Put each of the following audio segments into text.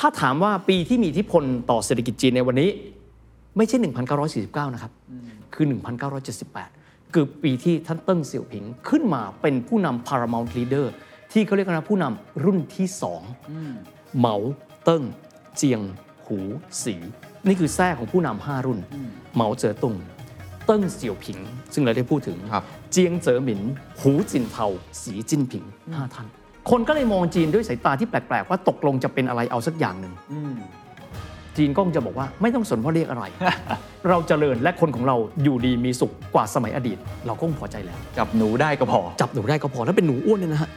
ถ้าถามว่าปีที่มีอิทธิพลต่อเศรษฐกิจจีนในวันนี้ ไม่ใช่ 1949 นะครับ คือ 1978 คือปีที่ท่านเติ้งเสี่ยวผิงขึ้นมาเป็นผู้นำ paramount leader ที่เขาเรียกกันว่าผู้นำรุ่นที่สองเหมาเติ้ง เจียง หูสีนี่คือแท้ของผู้นำห้ารุ่น เหมาเจ๋อตุงเติ้งเสี่ยวผิง ซึ่งเราได้พูดถึงครับเจียงเจ๋อหมิน หูจินเทา สีจิ้นผิงห้าท่าน คนก็เลยมองจีนด้วยสายตาที่แปลกๆ ว่าตกลงจะเป็นอะไรเอาสักอย่างหนึ่งจีนก็คงจะบอกว่าไม่ต้องสนว่าเรียกอะไร เราเจริญและคนของเราอยู่ดีมีสุขกว่าสมัยอดีต เราก็คงพอใจแล้ว จับหนูได้ก็พอ จับหนูได้ก็พอแล้วเป็นหนูอ้วนเนี่ยนะฮะ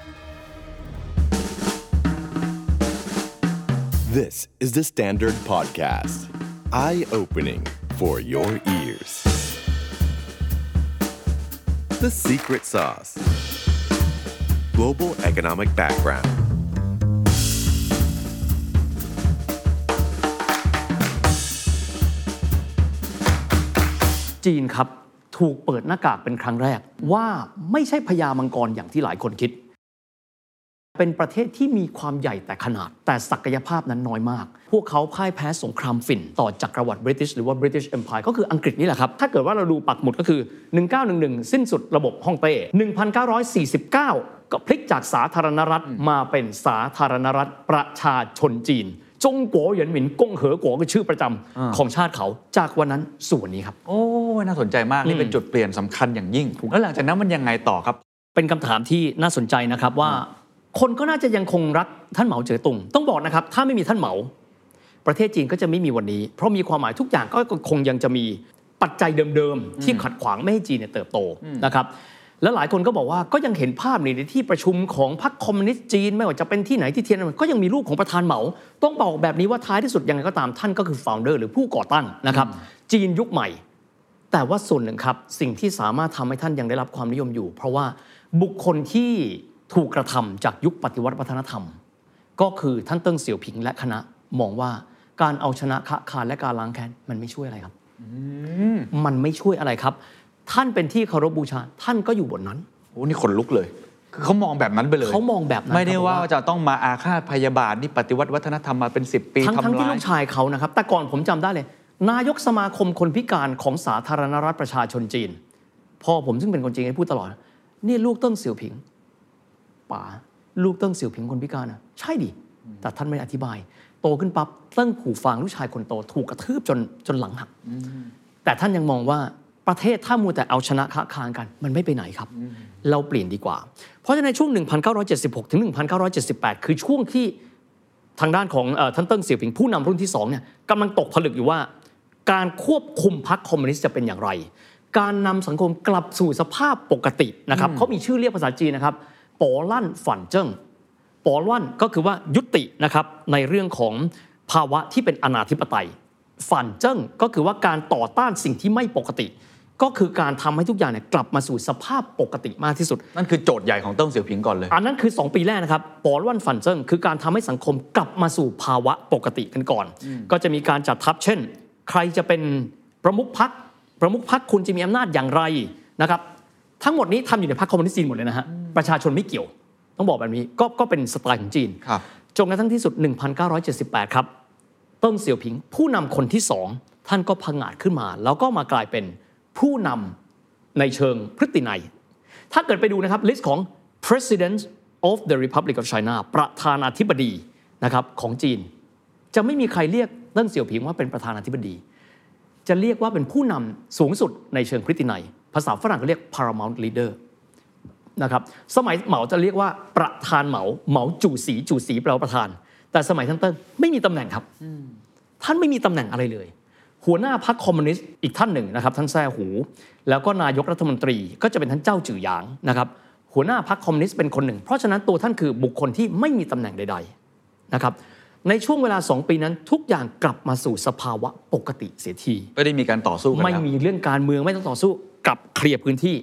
This is the Standard Podcast. Eye opening for your ears. The secret sauce. Global economic background. จีนครับถูกเปิดหน้ากากเป็นครั้งแรกว่าไม่ใช่พญามังกรอย่างที่หลายคนคิด เป็นประเทศที่มีความใหญ่แต่ขนาด แต่ศักยภาพนั้นน้อยมาก พวกเขาพ่ายแพ้สงครามฝิ่น ต่อจักรวรรดิบริติชหรือว่า British Empire ก็คืออังกฤษนี่แหละครับ ถ้าเกิดว่าเราดูปักหมุดก็คือ 1911 สิ้นสุดระบบฮ่องเต้ 1949 ก็พลิกจากสาธารณรัฐมาเป็นสาธารณรัฐประชาชนจีนจงกัวเหวียนหมินกงเหอกัวคือชื่อประจำของชาติเขาจากวันนั้นสู่วันนี้ครับ โอ้ยน่าสนใจมากนี่เป็นจุดเปลี่ยนสำคัญอย่างยิ่งแล้วหลังจากนั้นมันยังไงต่อครับ เป็นคำถามที่น่าสนใจนะครับว่า คนก็น่าจะยังคงรักท่านเหมาเจ๋อตุง ต้องบอกนะครับ ถ้าไม่มีท่านเหมา ประเทศจีนก็จะไม่มีวันนี้ เพราะมีความหมายทุกอย่างก็คงยังจะมีปัจจัยเดิมๆ ที่ขัดขวางไม่ให้จีนเติบโตนะครับแล้วหลายคนก็บอกว่าก็ยังเห็นภาพในที่ประชุมของพรรคคอมมิวนิสต์จีน ไม่ว่าจะเป็นที่ไหนที่เทียนอันก็ยังมีรูปของประธานเหมา ต้องบอกแบบนี้ว่าท้ายที่สุดยังไงก็ตามท่านก็คือ founder หรือผู้ก่อตั้งนะครับ จีนยุคใหม่ แต่ว่าส่วนหนึ่งครับ สิ่งที่สามารถทำให้ท่านยังได้รับความนิยมอยู่ เพราะว่าบุคคลที่ ถูกกระทำจากยุคปฏิวัติวัฒนธรรม ก็คือท่านเติ้งเสี่ยวผิงและคณะมองว่าการเอาชนะคะคารและการล้างแค้นมันไม่ช่วยอะไรครับมันไม่ช่วยอะไรครับ ท่านเป็นที่เคารพบูชา ท่านก็อยู่บนนั้นโอ้นี่ขนลุกเลยคือเขามองแบบนั้นไปเลยเขามองแบบนั้นไม่ได้ครับว่าว่าจะต้องมาอาฆาตพยาบาทนี่ปฏิวัติวัฒนธรรมมาเป็น 10 ปีทั้งทั้งทำที่ร้าลูยกชายเขานะครับ แต่ก่อนผมจำได้เลย นายกสมาคมคนพิการของสาธารณรัฐประชาชนจีน พ่อผมซึ่งเป็นคนจีนให้พูดตลอด นี่ลูกเติ้งเสี่ยวผิง ป๋าลูกเติ้งเสี่ยวผิงคนพิการนะใช่ดิแต่ท่านไม่อธิบาย โตขึ้นปั๊บเติ้งผู่ฟางลูกชายคนโตถูกกระทืบจนจนหลังหักแต่ท่านยังมองว่าประเทศถ้ามัวแต่เอาชนะคะคานกัน มันไม่ไปไหนครับ เราเปลี่ยนดีกว่า เพราะฉะนั้นในช่วง 1976 ถึง 1978 คือช่วงที่ทางด้านของเอ่อท่านเติ้งเสี่ยวผิงผู้นำรุ่นที่2เนี่ยกำลังตกผลึกอยู่ว่า การควบคุมพรรคคอมมิวนิสต์จะเป็นอย่างไร การนำสังคมกลับสู่สภาพปกตินะครับเขามีชื่อเรียกภาษาจีนนะครับ 拨乱反正 拨乱 ก็คือว่ายุตินะครับในเรื่องของภาวะที่เป็นอนาธิปไตย 反正 ก็คือว่าการต่อต้านสิ่งที่ไม่ปกติ ก็คือการทำให้ทุกอย่างเนี่ยกลับมาสู่สภาพปกติมากที่สุด นั่นคือโจทย์ใหญ่ของเติ้งเสี่ยวผิงก่อนเลย อันนั้นคือ 2 ปีแรกนะครับ拨乱反正 คือการทำให้สังคมกลับมาสู่ภาวะปกติกันก่อน ก็จะมีการจัดทัพเช่น ใครจะเป็นประมุขพรรคประมุขพรรคคุณจะมีอำนาจอย่างไรนะครับ ทั้งหมดนี้ทำอยู่ในพรรคคอมมิวนิสต์จีนหมดเลยนะฮะประชาชนไม่เกี่ยว ต้องบอกแบบนี้ก็ก็เป็นสไตล์ของจีนครับจนกระทั่งที่สุด 1978 ครับ เติ้งเสี่ยวผิง ผู้นำคนที่สองท่านก็พังอาจขึ้นมา แล้วก็มากลายเป็นผู้นำในเชิงพฤตินัย ถ้าเกิดไปดูนะครับ list ของ President of the Republic of China ประธานาธิบดีนะครับของจีน จะไม่มีใครเรียกเติ้งเสี่ยวผิงว่าเป็นประธานาธิบดี จะเรียกว่าเป็นผู้นำสูงสุดในเชิงพฤตินัย ภาษาฝรั่งก็เรียก paramount leader นะครับสมัยเหมาจะเรียกว่าประธานเหมาเหมาจู่สีจู่สีแปลว่าประธาน แต่สมัยท่านเติ้งไม่มีตำแหน่งครับท่านไม่มีตำแหน่งอะไรเลย หัวหน้าพรรคคอมมิวนิสต์อีกท่านหนึ่งนะครับท่านแซ่หู แล้วก็นายกรัฐมนตรีก็จะเป็นท่านจ้าวจื่อหยางนะครับหัวหน้าพรรคคอมมิวนิสต์เป็นคนหนึ่ง เพราะฉะนั้นตัวท่านคือบุคคลที่ไม่มีตำแหน่งใด ๆนะครับในช่วงเวลา 2 ปีนั้นทุกอย่างกลับมาสู่สภาวะปกติเสียที ไม่ได้มีการต่อสู้กันไม่แล้วมีเรื่องการเมืองไม่ต้องต่อสู้ กลับเคลียร์พื้นที่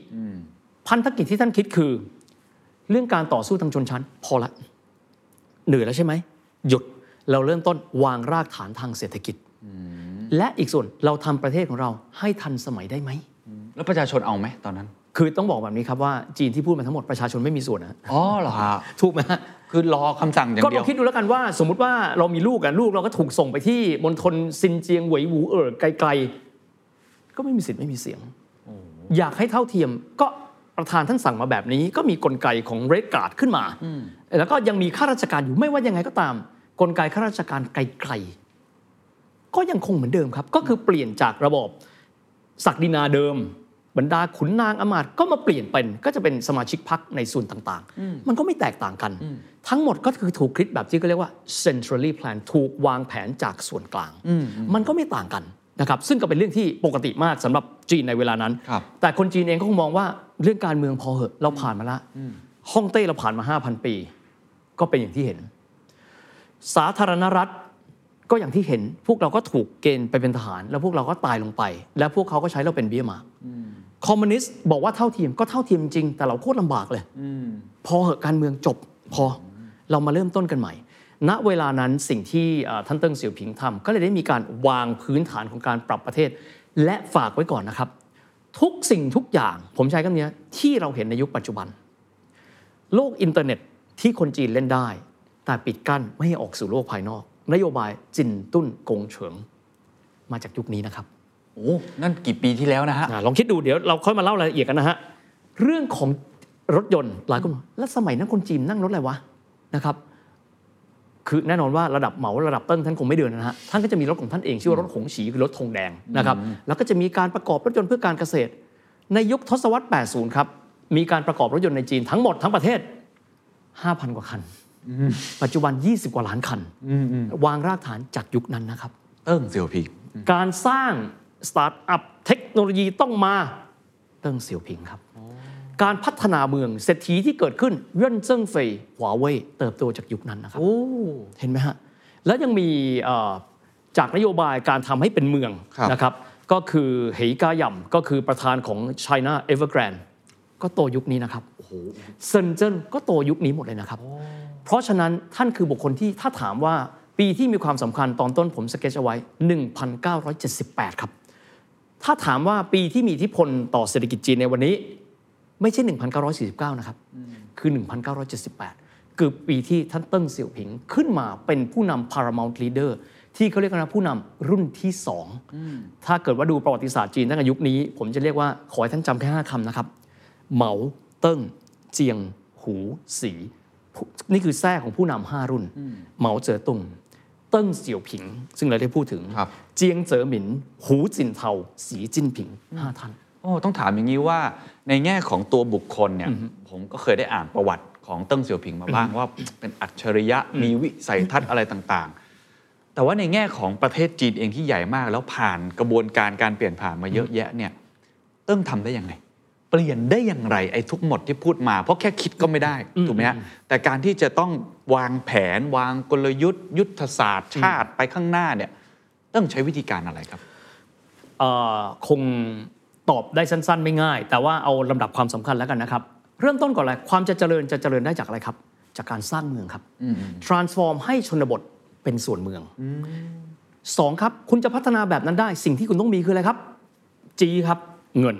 พันธกิจที่ท่านคิดคือ เรื่องการต่อสู้ทางชนชั้น พอละ เหนื่อยแล้วใช่ไหม หยุดเราเริ่มต้นวางรากฐานทางเศรษฐกิจ และอีกส่วนเราทำประเทศของเราให้ทันสมัยได้ไหม แล้วประชาชนเอาไหมตอนนั้น คือต้องบอกแบบนี้ครับว่าจีนที่พูดมาทั้งหมดประชาชนไม่มีส่วนนะอ๋อเหรอฮะถูกไหมฮะคือรอคำสั่งอย่างก็เดีลยอวงคิดดูแล้วกันว่า สมมุติว่าเรามีลูกอะลูกเราก็ถูกส่งไปที่มณฑลซินเจียงเหวยหูเอ๋อไกลๆก็ไม่มีสิทธิ์ไม่มีเสียง อยากให้เท่าเทียมก็ประธานท่านสั่งมาแบบนี้ ก็มีกลไกของเรดการ์ดขึ้นมา แล้วก็ยังมีข้าราชการอยู่ไม่ว่ายังไงก็ตาม กลไกข้าราชการไกลๆก็ยังคงเหมือนเดิมครับ ก็คือเปลี่ยนจากระบบศักดินาเดิม บรรดาขุนนางอำมาตย์ก็มาเปลี่ยนเป็นก็จะเป็นสมาชิกพรรคในส่วนต่างๆ มันก็ไม่แตกต่างกัน ทั้งหมดก็คือถูกคิดแบบที่เขาเรียกว่า centrally plan ถูกวางแผนจากส่วนกลาง มันก็ไม่ต่างกัน นะครับซึ่งก็เป็นเรื่องที่ปกติมากสำหรับจีนในเวลานั้นครับแต่คนจีนเองก็คงมองว่าเรื่องการเมืองพอเหอะเราผ่านมาละฮ่องเต้เราผ่านมา 5,000 ปี ก็เป็นอย่างที่เห็น สาธารณรัฐก็อย่างที่เห็นพวกเราก็ถูกเกณฑ์ไปเป็นทหาร แล้วพวกเราก็ตายลงไป แล้วพวกเขาก็ใช้เราเป็นเบี้ยหมากคอมมิวนิสต์บอกว่าเท่าเทียมก็เท่าเทียมจริงแต่เราโคตรลำบากเลยพอเหอะการเมืองจบพอเรามาเริ่มต้นกันใหม่ ณเวลานั้นสิ่งที่เอ่อท่านเติ้งเสี่ยวผิงทำก็เลยได้มีการวางพื้นฐานของการปรับประเทศ และฝากไว้ก่อนนะครับ ทุกสิ่งทุกอย่างผมใช้คำนี้ที่เราเห็นในยุคปัจจุบัน โลกอินเทอร์เน็ตที่คนจีนเล่นได้ แต่ปิดกั้นไม่ให้ออกสู่โลกภายนอก นโยบายจินตุ้นกงเฉิง มาจากยุคนี้นะครับโอ้นั่นกี่ปีที่แล้วนะฮะอะลองคิดดูเดี๋ยวเราค่อยมาเล่ารายละเอียดกันนะฮะเรื่องของรถยนต์หลายคนบอกแล้วสมัยนั้นคนจีนนั่งรถอะไรวะนะครับ คือแน่นอนว่าระดับเหมาระดับต้นท่านคงไม่เดินนะฮะท่านก็จะมีรถของท่านเองชื่อว่ารถหงฉีคือรถธงแดงนะครับแล้วก็จะมีการประกอบรถยนต์เพื่อการเกษตร ในยุคทศวรรษ 80 ครับมีการประกอบรถยนต์ในจีนทั้งหมดทั้งประเทศ 5,000 กว่าคัน ปัจจุบัน 20 กว่าล้านคัน วางรากฐานจากยุคนั้นนะครับ เติ้งเสี่ยวผิงการสร้างสตาร์ทอัพเทคโนโลยีต้องมาเติ้งเสี่ยวผิงครับ การพัฒนาเมืองเศรษฐีที่เกิดขึ้นเหรินเจิ้งเฟยหัวเว่ยเติบโตจากยุคนั้นนะครับโอ้เห็นไหมฮะแล้วยังมีเอ่อจากนโยบายการทำให้เป็นเมืองครับนะครับก็คือเหยกาย่ำก็คือประธานของ China Evergrande ก็โตยุคนี้นะครับเซินเจิ้นก็โตยุคนี้หมดเลยนะครับ เพราะฉะนั้นท่านคือบุคคลที่ถ้าถามว่าปีที่มีความสำคัญตอนต้นผมสเก็ตเอาไว้ 1978 ครับ ถ้าถามว่าปีที่มีอิทธิพลต่อเศรษฐกิจจีนในวันนี้ ไม่ใช่ 1949 นะครับ คือ 1978 คือปีที่ท่านเติ้งเสี่ยวผิงขึ้นมาเป็นผู้นำ paramount leader ที่เขาเรียกกันว่าผู้นำรุ่นที่สองถ้าเกิดว่าดูประวัติศาสตร์จีนตั้งแต่ยุคนี้ ผมจะเรียกว่า ขอให้ท่านจำแค่5คำนะครับ เหมาเติ้ง เจียง หูสีผู้นี่คือแซ่ของผู้นำห้ารุ่น เหมาเจ๋อตุงเติ้งเสี่ยวผิง ซึ่งเราได้พูดถึงครับเจียงเจ๋อหมิน หูจินเทา สีจิ้นผิงห้าท่าน โอ้ต้องถามอย่างนี้ว่าในแง่ของตัวบุคคลเนี่ยผมก็เคยได้อ่านประวัติของเติ้งเสี่ยวผิงมาบ้างว่าเป็นอัจฉริยะมีวิสัยทัศน์อะไรต่างๆ แต่ว่าในแง่ของประเทศจีนเองที่ใหญ่มาก แล้วผ่านกระบวนการการเปลี่ยนผ่านมาเยอะแยะเนี่ยเติ้งทำได้ยังไง เปลี่ยนได้อย่างไรไอ้ทุกหมดที่พูดมา เพราะแค่คิดก็ไม่ได้ถูกไหมฮะแต่การที่จะต้องวางแผนวางกลยุทธ์ ยุทธศาสตร์ ชาติไปข้างหน้าเนี่ยต้องใช้วิธีการอะไรครับเอ่อคง ตอบได้สั้น ๆ ไม่ง่าย แต่ว่าเอาลำดับความสำคัญแล้วกันนะครับ เริ่มต้นก่อนเลยความจะเจริญจะเจริญได้จากอะไรครับ จากการสร้างเมืองครับ transform ให้ชนบทเป็นส่วนเมืองสองครับคุณจะพัฒนาแบบนั้นได้ สิ่งที่คุณต้องมีคืออะไรครับจีครับเงิน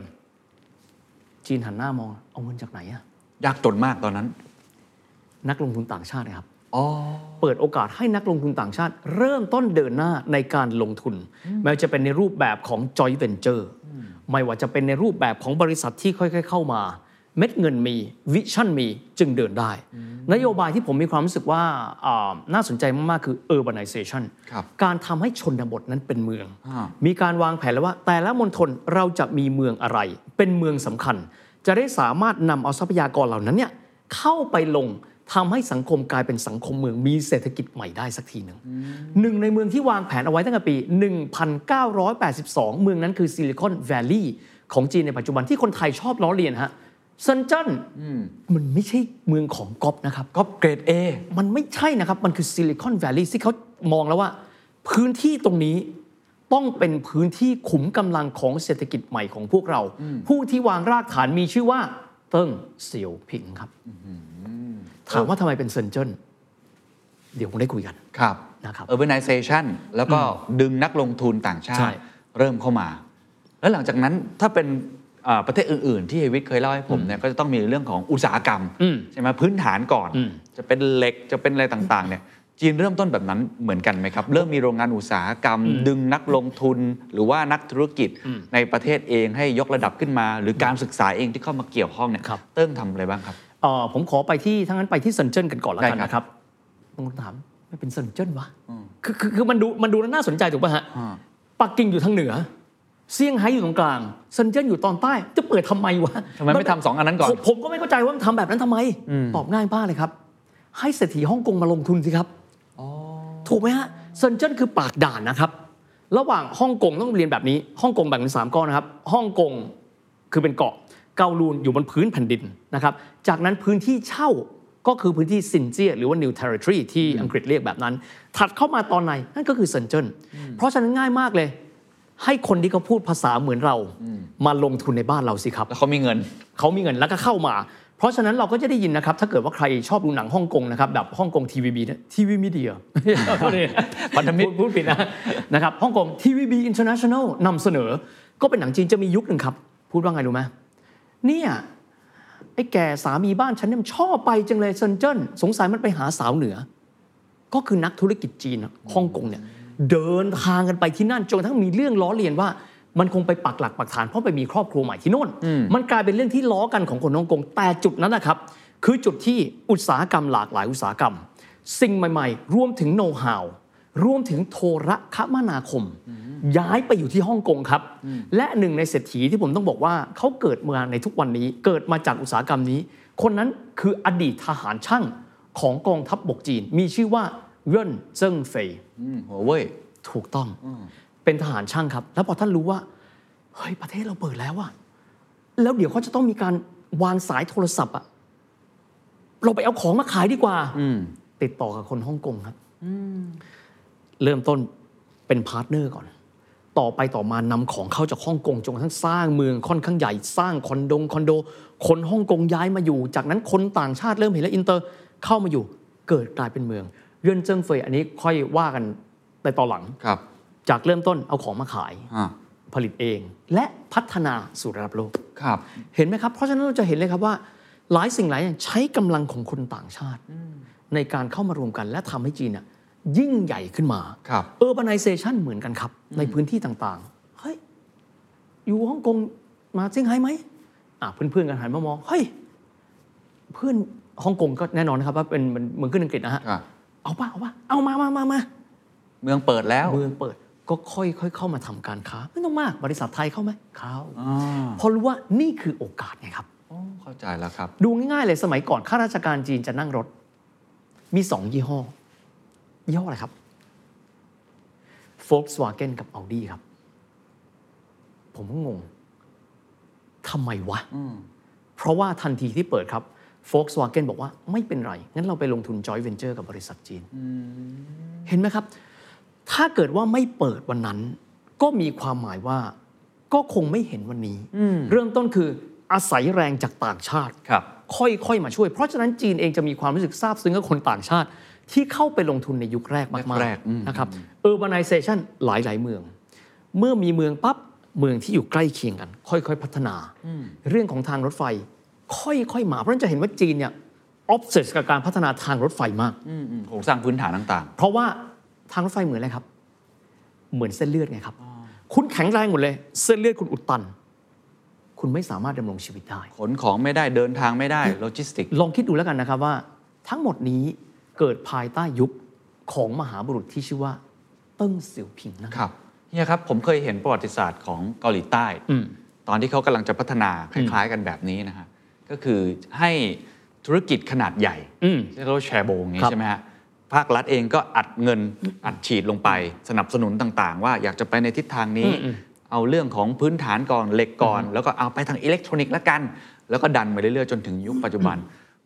จีนหันหน้ามอง เอาเงินจากไหนอะยากจนมากตอนนั้น นักลงทุนต่างชาตินะครับอ๋อเปิดโอกาสให้นักลงทุนต่างชาติ เริ่มต้นเดินหน้าในการลงทุนไม่ว่าจะเป็นในรูปแบบของ joint venture ไม่ว่าจะเป็นในรูปแบบของบริษัทที่ค่อย ๆ เข้ามา เม็ดเงินมีวิชั่นมีจึงเดินได้ นโยบายที่ผมมีความรู้สึกว่าอ่าน่าสนใจมากๆ คือ urbanization ครับการทำให้ชนบทนั้นเป็นเมืองอ่ามีการวางแผนแล้วว่า แต่ละมณฑลเราจะมีเมืองอะไร เป็นเมืองสำคัญ จะได้สามารถนำเอาทรัพยากรเหล่านั้นเนี่ยเข้าไปลง ทำให้สังคมกลายเป็นสังคมเมืองมีเศรษฐกิจใหม่ได้สักทีหนึ่งหนึ่งในเมืองที่วางแผนเอาไว้ตั้งแต่ปี 1982 เมืองนั้นคือซิลิคอนแวลลีย์ของจีนในปัจจุบันที่คนไทยชอบล้อเลียนฮะเซินเจิ้นมันไม่ใช่เมืองของก๊อปนะครับก็เกรด A มันไม่ใช่นะครับ มันคือซิลิคอนแวลลีย์ที่เขามองแล้วว่า พื้นที่ตรงนี้ต้องเป็นพื้นที่ขุมกำลังของเศรษฐกิจใหม่ของพวกเรา ผู้ที่วางรากฐานมีชื่อว่า เติ้งเสี่ยวผิงครับ ถามว่าทำไมเป็นเซินเจิ้นเดี๋ยวคงได้คุยกันครับนะครับ urbanization แล้วก็ดึงนักลงทุนต่างชาใช่ติ เริ่มเข้ามา แล้วหลังจากนั้นถ้าเป็นเอ่าประเทศอื่น ๆ ที่เฮยวิทย์เคยเล่าให้ผมเนี่ยก็จะต้องมีเรื่องของอุตสาหกรรมอืมใช่ไหมพื้นฐานก่อนอืมจะเป็นเหล็กจะเป็นอะไรต่าง ๆ เนี่ยจีนเริ่มต้นแบบนั้นเหมือนกันไหมครับ เริ่มมีโรงงานอุตสาหกรรม ดึงนักลงทุน หรือว่านักธุรกิจในประเทศเองให้ยกระดับขึ้นมา หรือการศึกษาเองที่เข้ามาเกี่ยวข้องเนี่ยครับเติ้งทำอะไรบ้างครับ เอ่อผมขอไปที่ทั้างนั้นไปที่เซินเจิ้นกันก่อนแล้วกันได้ครับนะครับบางคนถามทำไมเป็นเซินเจิ้นวะคือคือคือมันดูมันดูแล้วน่าสนใจถูกป่ะฮะอ่าปักกิ่งอยู่ทางเหนือเซี่ยงไฮ้อยู่ตรงกลางเซินเจิ้นอยู่ตอนใต้ จะเปิดทำไมวะทำไมไม่ทำสองอันนั้นก่อน ผมผมก็ไม่เข้าใจว่ามันทำแบบนั้นทำไม ตอบง่ายมากเลยครับ ให้เศรษฐีฮ่องกงมาลงทุนสิครับถูกไหมฮะเซินเจิ้นคือปากด่านนะครับ ระหว่างฮ่องกงต้องเรียนแบบนี้ฮ่องกงแบ่งเป็นสามก้อนนะครับฮ่องกงคือเป็นเกาะ เกาลูนอยู่บนพื้นแผ่นดินนะครับ จากนั้นพื้นที่เช่าก็คือพื้นที่ซินเจี้ยหรือว่า New Territory ที่อังกฤษเรียกแบบนั้น ถัดเข้ามาตอนในนั่นก็คือเซินเจิ้นเพราะฉะนั้นง่ายมากเลย ให้คนที่เขาพูดภาษาเหมือนเรา มาลงทุนในบ้านเราสิครับแล้วเขามีเงินเขามีเงินแล้วก็เข้ามา เพราะฉะนั้นเราก็จะได้ยินนะครับ ถ้าเกิดว่าใครชอบดูหนังฮ่องกงนะครับแบบฮ่องกง TVBทีวีมีเดียพันธมิตรพูดผิดนะนะครับฮ่องกง TVB International นำเสนอ ก็เป็นหนังจีนจะมียุคหนึ่งครับพูดว่าไงรู้ไหม เนี่ยไอ้แก่สามีบ้านฉันเนี่ยมันชอบไปจังเลยเซินเจิ้นสงสัยมันไปหาสาวเหนือ ก็คือนักธุรกิจจีนอะฮ่องกงเนี่ยเดินทางกันไปที่นั่นจนกระทั่งมีเรื่องล้อเลียนว่ามันคงไปปักหลักปักฐานเพราะไปมีครอบครัวใหม่ที่โน่น มันกลายเป็นเรื่องที่ล้อกันของคนฮ่องกงแต่จุดนั้นนะครับ คือจุดที่อุตสาหกรรมหลากหลายอุตสาหกรรม สิ่งใหม่ ๆ รวมถึงโน้ตฮาว รวมถึงโทรคมนาคม ย้ายไปอยู่ที่ฮ่องกงครับ และหนึ่งในเศรษฐีที่ผมต้องบอกว่าเขาเกิดมาในทุกวันนี้ เกิดมาจากอุตสาหกรรมนี้ คนนั้นคืออดีตทหารช่างของกองทัพบบกจีน มีชื่อว่าเยินเจิ้งเฟยอืมหัวเว่ยถูกต้องเป็นทหารช่างครับ แล้วพอท่านรู้ว่าเฮ้ยประเทศเราเปิดแล้วอะแล้วเดี๋ยวเขาจะต้องมีการวางสายโทรศัพท์อะเราไปเอาของมาขายดีกว่าติดต่อกับคนฮ่องกงครับ เริ่มต้นเป็น partner ก่อน ต่อไปต่อมานำของเข้าจากฮ่องกงจนกระทั่งสร้างเมืองค่อนข้างใหญ่สร้างคอนโดคอนโด คนฮ่องกงย้ายมาอยู่ จากนั้นคนต่างชาติเริ่มเห็นแล้วอินเตอร์เข้ามาอยู่เกิดกลายเป็นเมือง เหรินเจิ้งเฟยอันนี้ค่อยว่ากันในตอนหลังครับ จากเริ่มต้นเอาของมาขายอ่าผลิตเอง และพัฒนาสู่ระดับโลกครับ เห็นไหมครับ เพราะฉะนั้นเราจะเห็นเลยครับว่า หลายสิ่งหลายอย่างใช้กำลังของคนต่างชาติ ในการเข้ามารวมกันและทำให้จีนน่ะ ยิ่งใหญ่ขึ้นมาครับ urbanization เหมือนกันครับ ในพื้นที่ต่างๆ เฮ้ย อยู่ฮ่องกงมาเซี่ยงไฮ้ไหมอะเพื่อนๆกันหันมามอง เฮ้ย เพื่อนฮ่องกงก็แน่นอนนะครับว่าเป็นมันเมืองขึ้นอังกฤษนะฮะครับเอาป่ะ เอาป่ะ เอามามามามา เมืองเปิดแล้วเมืองเปิดก็ค่อยๆเข้ามาทำการค้า ไม่ต้องมากบริษัทไทยเข้าไหมเข้าอ่าเพราะรู้ว่านี่คือโอกาสไงครับโอ้เข้าใจแล้วครับ ดูง่ายๆเลยสมัยก่อนข้าราชการจีนจะนั่งรถ มีสองยี่ห้อ ยี่ห้ออะไรครับ Volkswagen กับ Audi ครับ ผมก็งงทำไมวะ เพราะว่าทันทีที่เปิดครับ Volkswagen บอกว่าไม่เป็นไร งั้นเราไปลงทุน joint venture กับบริษัทจีน เห็นไหมครับ ถ้าเกิดว่าไม่เปิดวันนั้น ก็มีความหมายว่า ก็คงไม่เห็นวันนี้ เริ่มต้นคืออาศัยแรงจากต่างชาติครับค่อยๆ มาช่วย เพราะฉะนั้นจีนเองจะมีความรู้สึกซาบซึ้งกับคนต่างชาติ ที่เข้าไปลงทุนในยุคแรกมากแรกๆอืมๆนะครับ urbanization หลายๆเมือง เมื่อมีเมืองปั๊บเมืองที่อยู่ใกล้เคียงกัน ค่อยๆ พัฒนา เรื่องของทางรถไฟ ค่อยๆมาเพราะฉะนั้นจะเห็นว่าจีนเนี่ย obsess กับการพัฒนาทางรถไฟมากอืมอืมโครงสร้างพื้นฐานต่างเพราะว่าทางรถไฟเหมือนอะไรครับ เหมือนเส้นเลือดไงครับ คุณแข็งแรงหมดเลย เส้นเลือดคุณอุดตัน คุณไม่สามารถดำรงชีวิตได้ๆขนของไม่ได้เดินทางไม่ได้โลจิสติก ลองคิดดูแล้วกันนะครับว่า ทั้งหมดนี้ เกิดภายใต้ยุคของมหาบุรุษที่ชื่อว่า เติ้งเสี่ยวผิงนะครับเฮียครับผมเคยเห็นประวัติศาสตร์ของเกาหลีใต้อืมตอนที่เขากำลังจะพัฒนาคล้ายๆกันแบบนี้นะฮะก็คือให้ธุรกิจขนาดใหญ่อืมที่เราแชร์โบงนี้ครับใช่ไหมฮะภาครัฐเองก็อัดเงินอัดฉีดลงไป สนับสนุนต่างๆ ว่าอยากจะไปในทิศทางนี้ เอาเรื่องของพื้นฐานก่อนเหล็กก่อน แล้วก็เอาไปทางอิเล็กทรอนิกส์ละกัน แล้วก็ดันไปเรื่อยๆ จนถึงยุคปัจจุบัน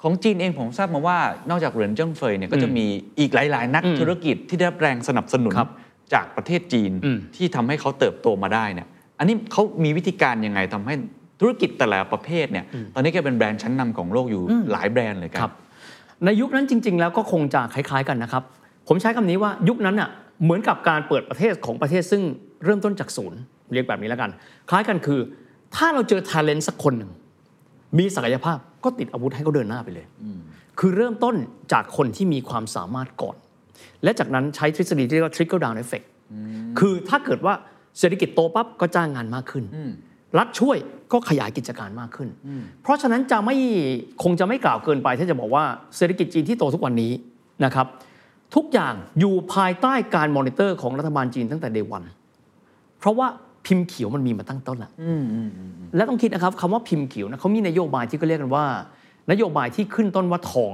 ของจีนเองผมทราบมาว่านอกจากเหรินเจิ้งเฟยเนี่ยก็จะมีอีกหลาย ๆ นักธุรกิจที่ได้รับแรงสนับสนุนครับจากประเทศจีนอืมที่ทำให้เขาเติบโตมาได้เนี่ย อันนี้เขามีวิธีการยังไงทำให้ธุรกิจแต่ละประเภทเนี่ย ตอนนี้แกเป็นแบรนด์ชั้นนำของโลกอยู่หลายแบรนด์เลยคครัรับบในยุคนั้นจริง ๆ แล้วก็คงจะคล้าย ๆ กันนะครับ ผมใช้คำนี้ว่ายุคนั้นน่ะเหมือนกับการเปิดประเทศของประเทศซึ่งเริ่มต้นจากศูนย์เรียกแบบนี้แล้วกัน คล้ายกันคือ ถ้าเราเจอ talent สักคนหนึ่ง มีศักยภาพก็ติดอาวุธให้เขาเดินหน้าไปเลย คือเริ่มต้นจากคนที่มีความสามารถก่อน และจากนั้นใช้ทฤษฎีที่เรียกว่า trickle down effect คือถ้าเกิดว่าเศรษฐกิจโตปั๊บก็จ้างงานมากขึ้น รัฐช่วยก็ขยายกิจการมากขึ้น เพราะฉะนั้นจะไม่คงจะไม่กล่าวเกินไปถ้าจะบอกว่าเศรษฐกิจจีนที่โตทุกวันนี้นะครับทุกอย่างอยู่ภายใต้การมอนิเตอร์ของรัฐบาลจีนตั้งแต่เดวัน เพราะว่า พิมพ์เขียวมันมีมาตั้งต้นแล้วและต้องคิดนะครับคำว่าพิมพ์เขียวนะเขามีนโยบายที่เขาเรียกกันว่า นโยบายที่ขึ้นต้นว่าทอง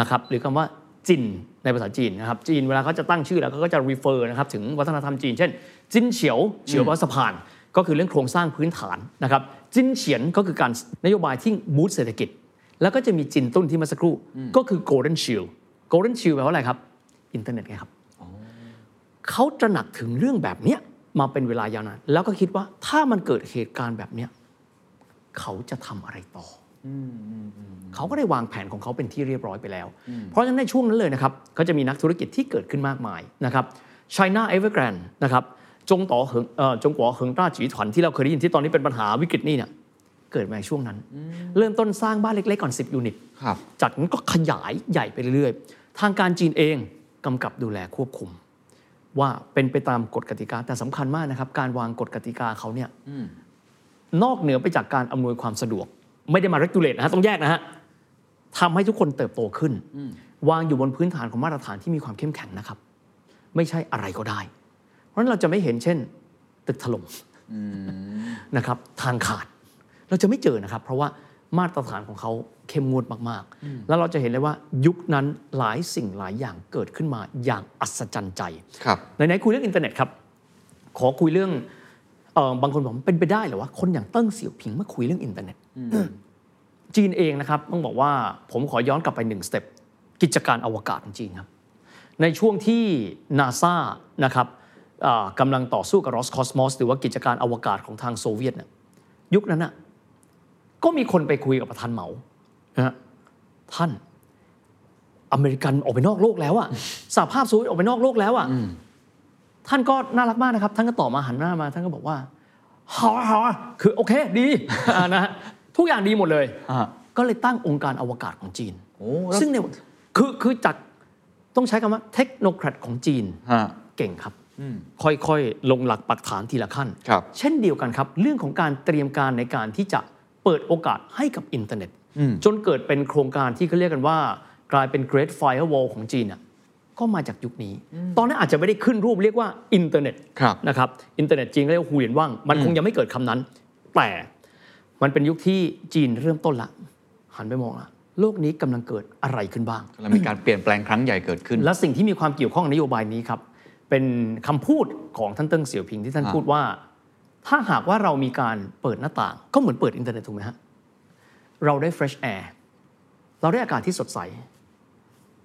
นะครับหรือคำว่าจินในภาษาจีนนะครับจีนเวลาเขาจะตั้งชื่อแล้วเขาก็จะ refer นะครับถึงวัฒนธรรมจีน เช่น จินเฉียวเฉียวแปลว่าสะพาน ก็คือเรื่องโครงสร้างพื้นฐานนะครับจินเฉียนก็คือการนโยบายที่ boost เศรษฐกิจ แล้วก็จะมีจินตุ้นที่เมื่อสักครู่ ก็คือ golden shield golden shield แปลว่าอะไรครับ อินเทอร์เน็ตไงครับเขาตระหนักถึงเรื่องแบบเนี้ย มาเป็นเวลายาวนานแล้วก็คิดว่าถ้ามันเกิดเหตุการณ์แบบเนี้ยเขาจะทำอะไรต่ออเขาก็ได้วางแผนของเขาเป็นที่เรียบร้อยไปแล้ว เพราะฉะนั้นในช่วงนั้นเลยนะครับ ก็จะมีนักธุรกิจที่เกิดขึ้นมากมายนะครับ China Evergrande นะครับจงต่อเหิงเอ่อจงกัวเหิงต้าจีถวันที่เราเคยได้ยินที่ตอนนี้เป็นปัญหาวิกฤตนี่เนี่ยเกิดมาในช่วงนั้น เริ่มต้นสร้างบ้านเล็กๆก่อน 10 ยูนิตครับจากนั้นก็ขยายใหญ่ไปเรื่อยๆ ทางการจีนเองกำกับดูแลควบคุม ว่าเป็นไปตามกฎกติกา แต่สำคัญมากนะครับ การวางกฎกติกาเขาเนี่ยนอกเหนือไปจากการอำนวยความสะดวก ไม่ได้มา regulate นะฮะต้องแยกนะฮะทำให้ทุกคนเติบโตขึ้น วางอยู่บนพื้นฐานของมาตรฐานที่มีความเข้มแข็งนะครับ ไม่ใช่อะไรก็ได้ เพราะฉะนั้นเราจะไม่เห็นเช่น ตึกถล่มนะครับ ทางขาด เราจะไม่เจอนะครับ เพราะว่า มาตรฐานของเขาเข้มงวดมากๆ แล้วเราจะเห็นเลยว่ายุคนั้นหลายสิ่งหลายอย่างเกิดขึ้นมาอย่างอัศจรรย์ใจครับไหนๆคุยเรื่องอินเทอร์เน็ตครับ ขอคุยเรื่องเออบางคนบอกว่าเป็นไปได้เหรอว่าคนอย่างเติ้งเสี่ยวผิงมาคุยเรื่องอินเทอร์เน็ตจีนเองนะครับต้องบอกว่าผมขอย้อนกลับไปหนึ่ง step กิจการอวกาศของจีนครับ ในช่วงที่นาซานะครับอ่ากำลังต่อสู้กับรอสคอสมอสหรือว่ากิจการอวกาศของทางโซเวียตเนี่ยยุคนั้นน่ะ ก็มีคนไปคุยกับประธานเหมานะฮะท่าน อเมริกันออกไปนอกโลกแล้วอะสหภาพโซเวียตออกไปนอกโลกแล้วอะท่านก็น่ารักมากนะครับ ท่านก็ตอบมาหันหน้ามา ท่านก็บอกว่าฮาฮาคือโอเคดีอ่านะฮะทุกอย่างดีหมดเลยอ่าก็เลยตั้งองค์การอวกาศของจีนโอ้แล้วซึ่งเนี่ยคือคือจากต้องใช้คำว่าเทคโนแครดของจีนฮะเก่งครับค่อยๆ ลงหลักปักฐานทีละขั้นครับเช่นเดียวกันครับ เรื่องของการเตรียมการในการที่จะ เปิดโอกาสให้กับอินเทอร์เน็ต จนเกิดเป็นโครงการที่เขาเรียกกันว่า กลายเป็น Great Firewall ของจีนอะก็มาจากยุคนี้ ตอนนั้นอาจจะไม่ได้ขึ้นรูปเรียกว่าอินเทอร์เน็ตครับนะครับอินเทอร์เน็ตจีนก็เรียกว่า互联网 มันคงยังไม่เกิดคำนั้น แต่มันเป็นยุคที่จีนเริ่มต้นละ หันไปมองละโลกนี้กำลังเกิดอะไรขึ้นบ้างกำลังมีการเปลี่ยนแปลงครั้งใหญ่เกิดขึ้น และสิ่งที่มีความเกี่ยวข้องกับนโยบายนี้ครับเป็นคำพูดของท่านเติ้งเสี่ยวผิงที่ท่านอ่าพูดว่า ถ้าหากว่าเรามีการเปิดหน้าต่าง ก็เหมือนเปิดอินเทอร์เน็ตถูกไหมฮะ เราได้ fresh air เราได้อากาศที่สดใส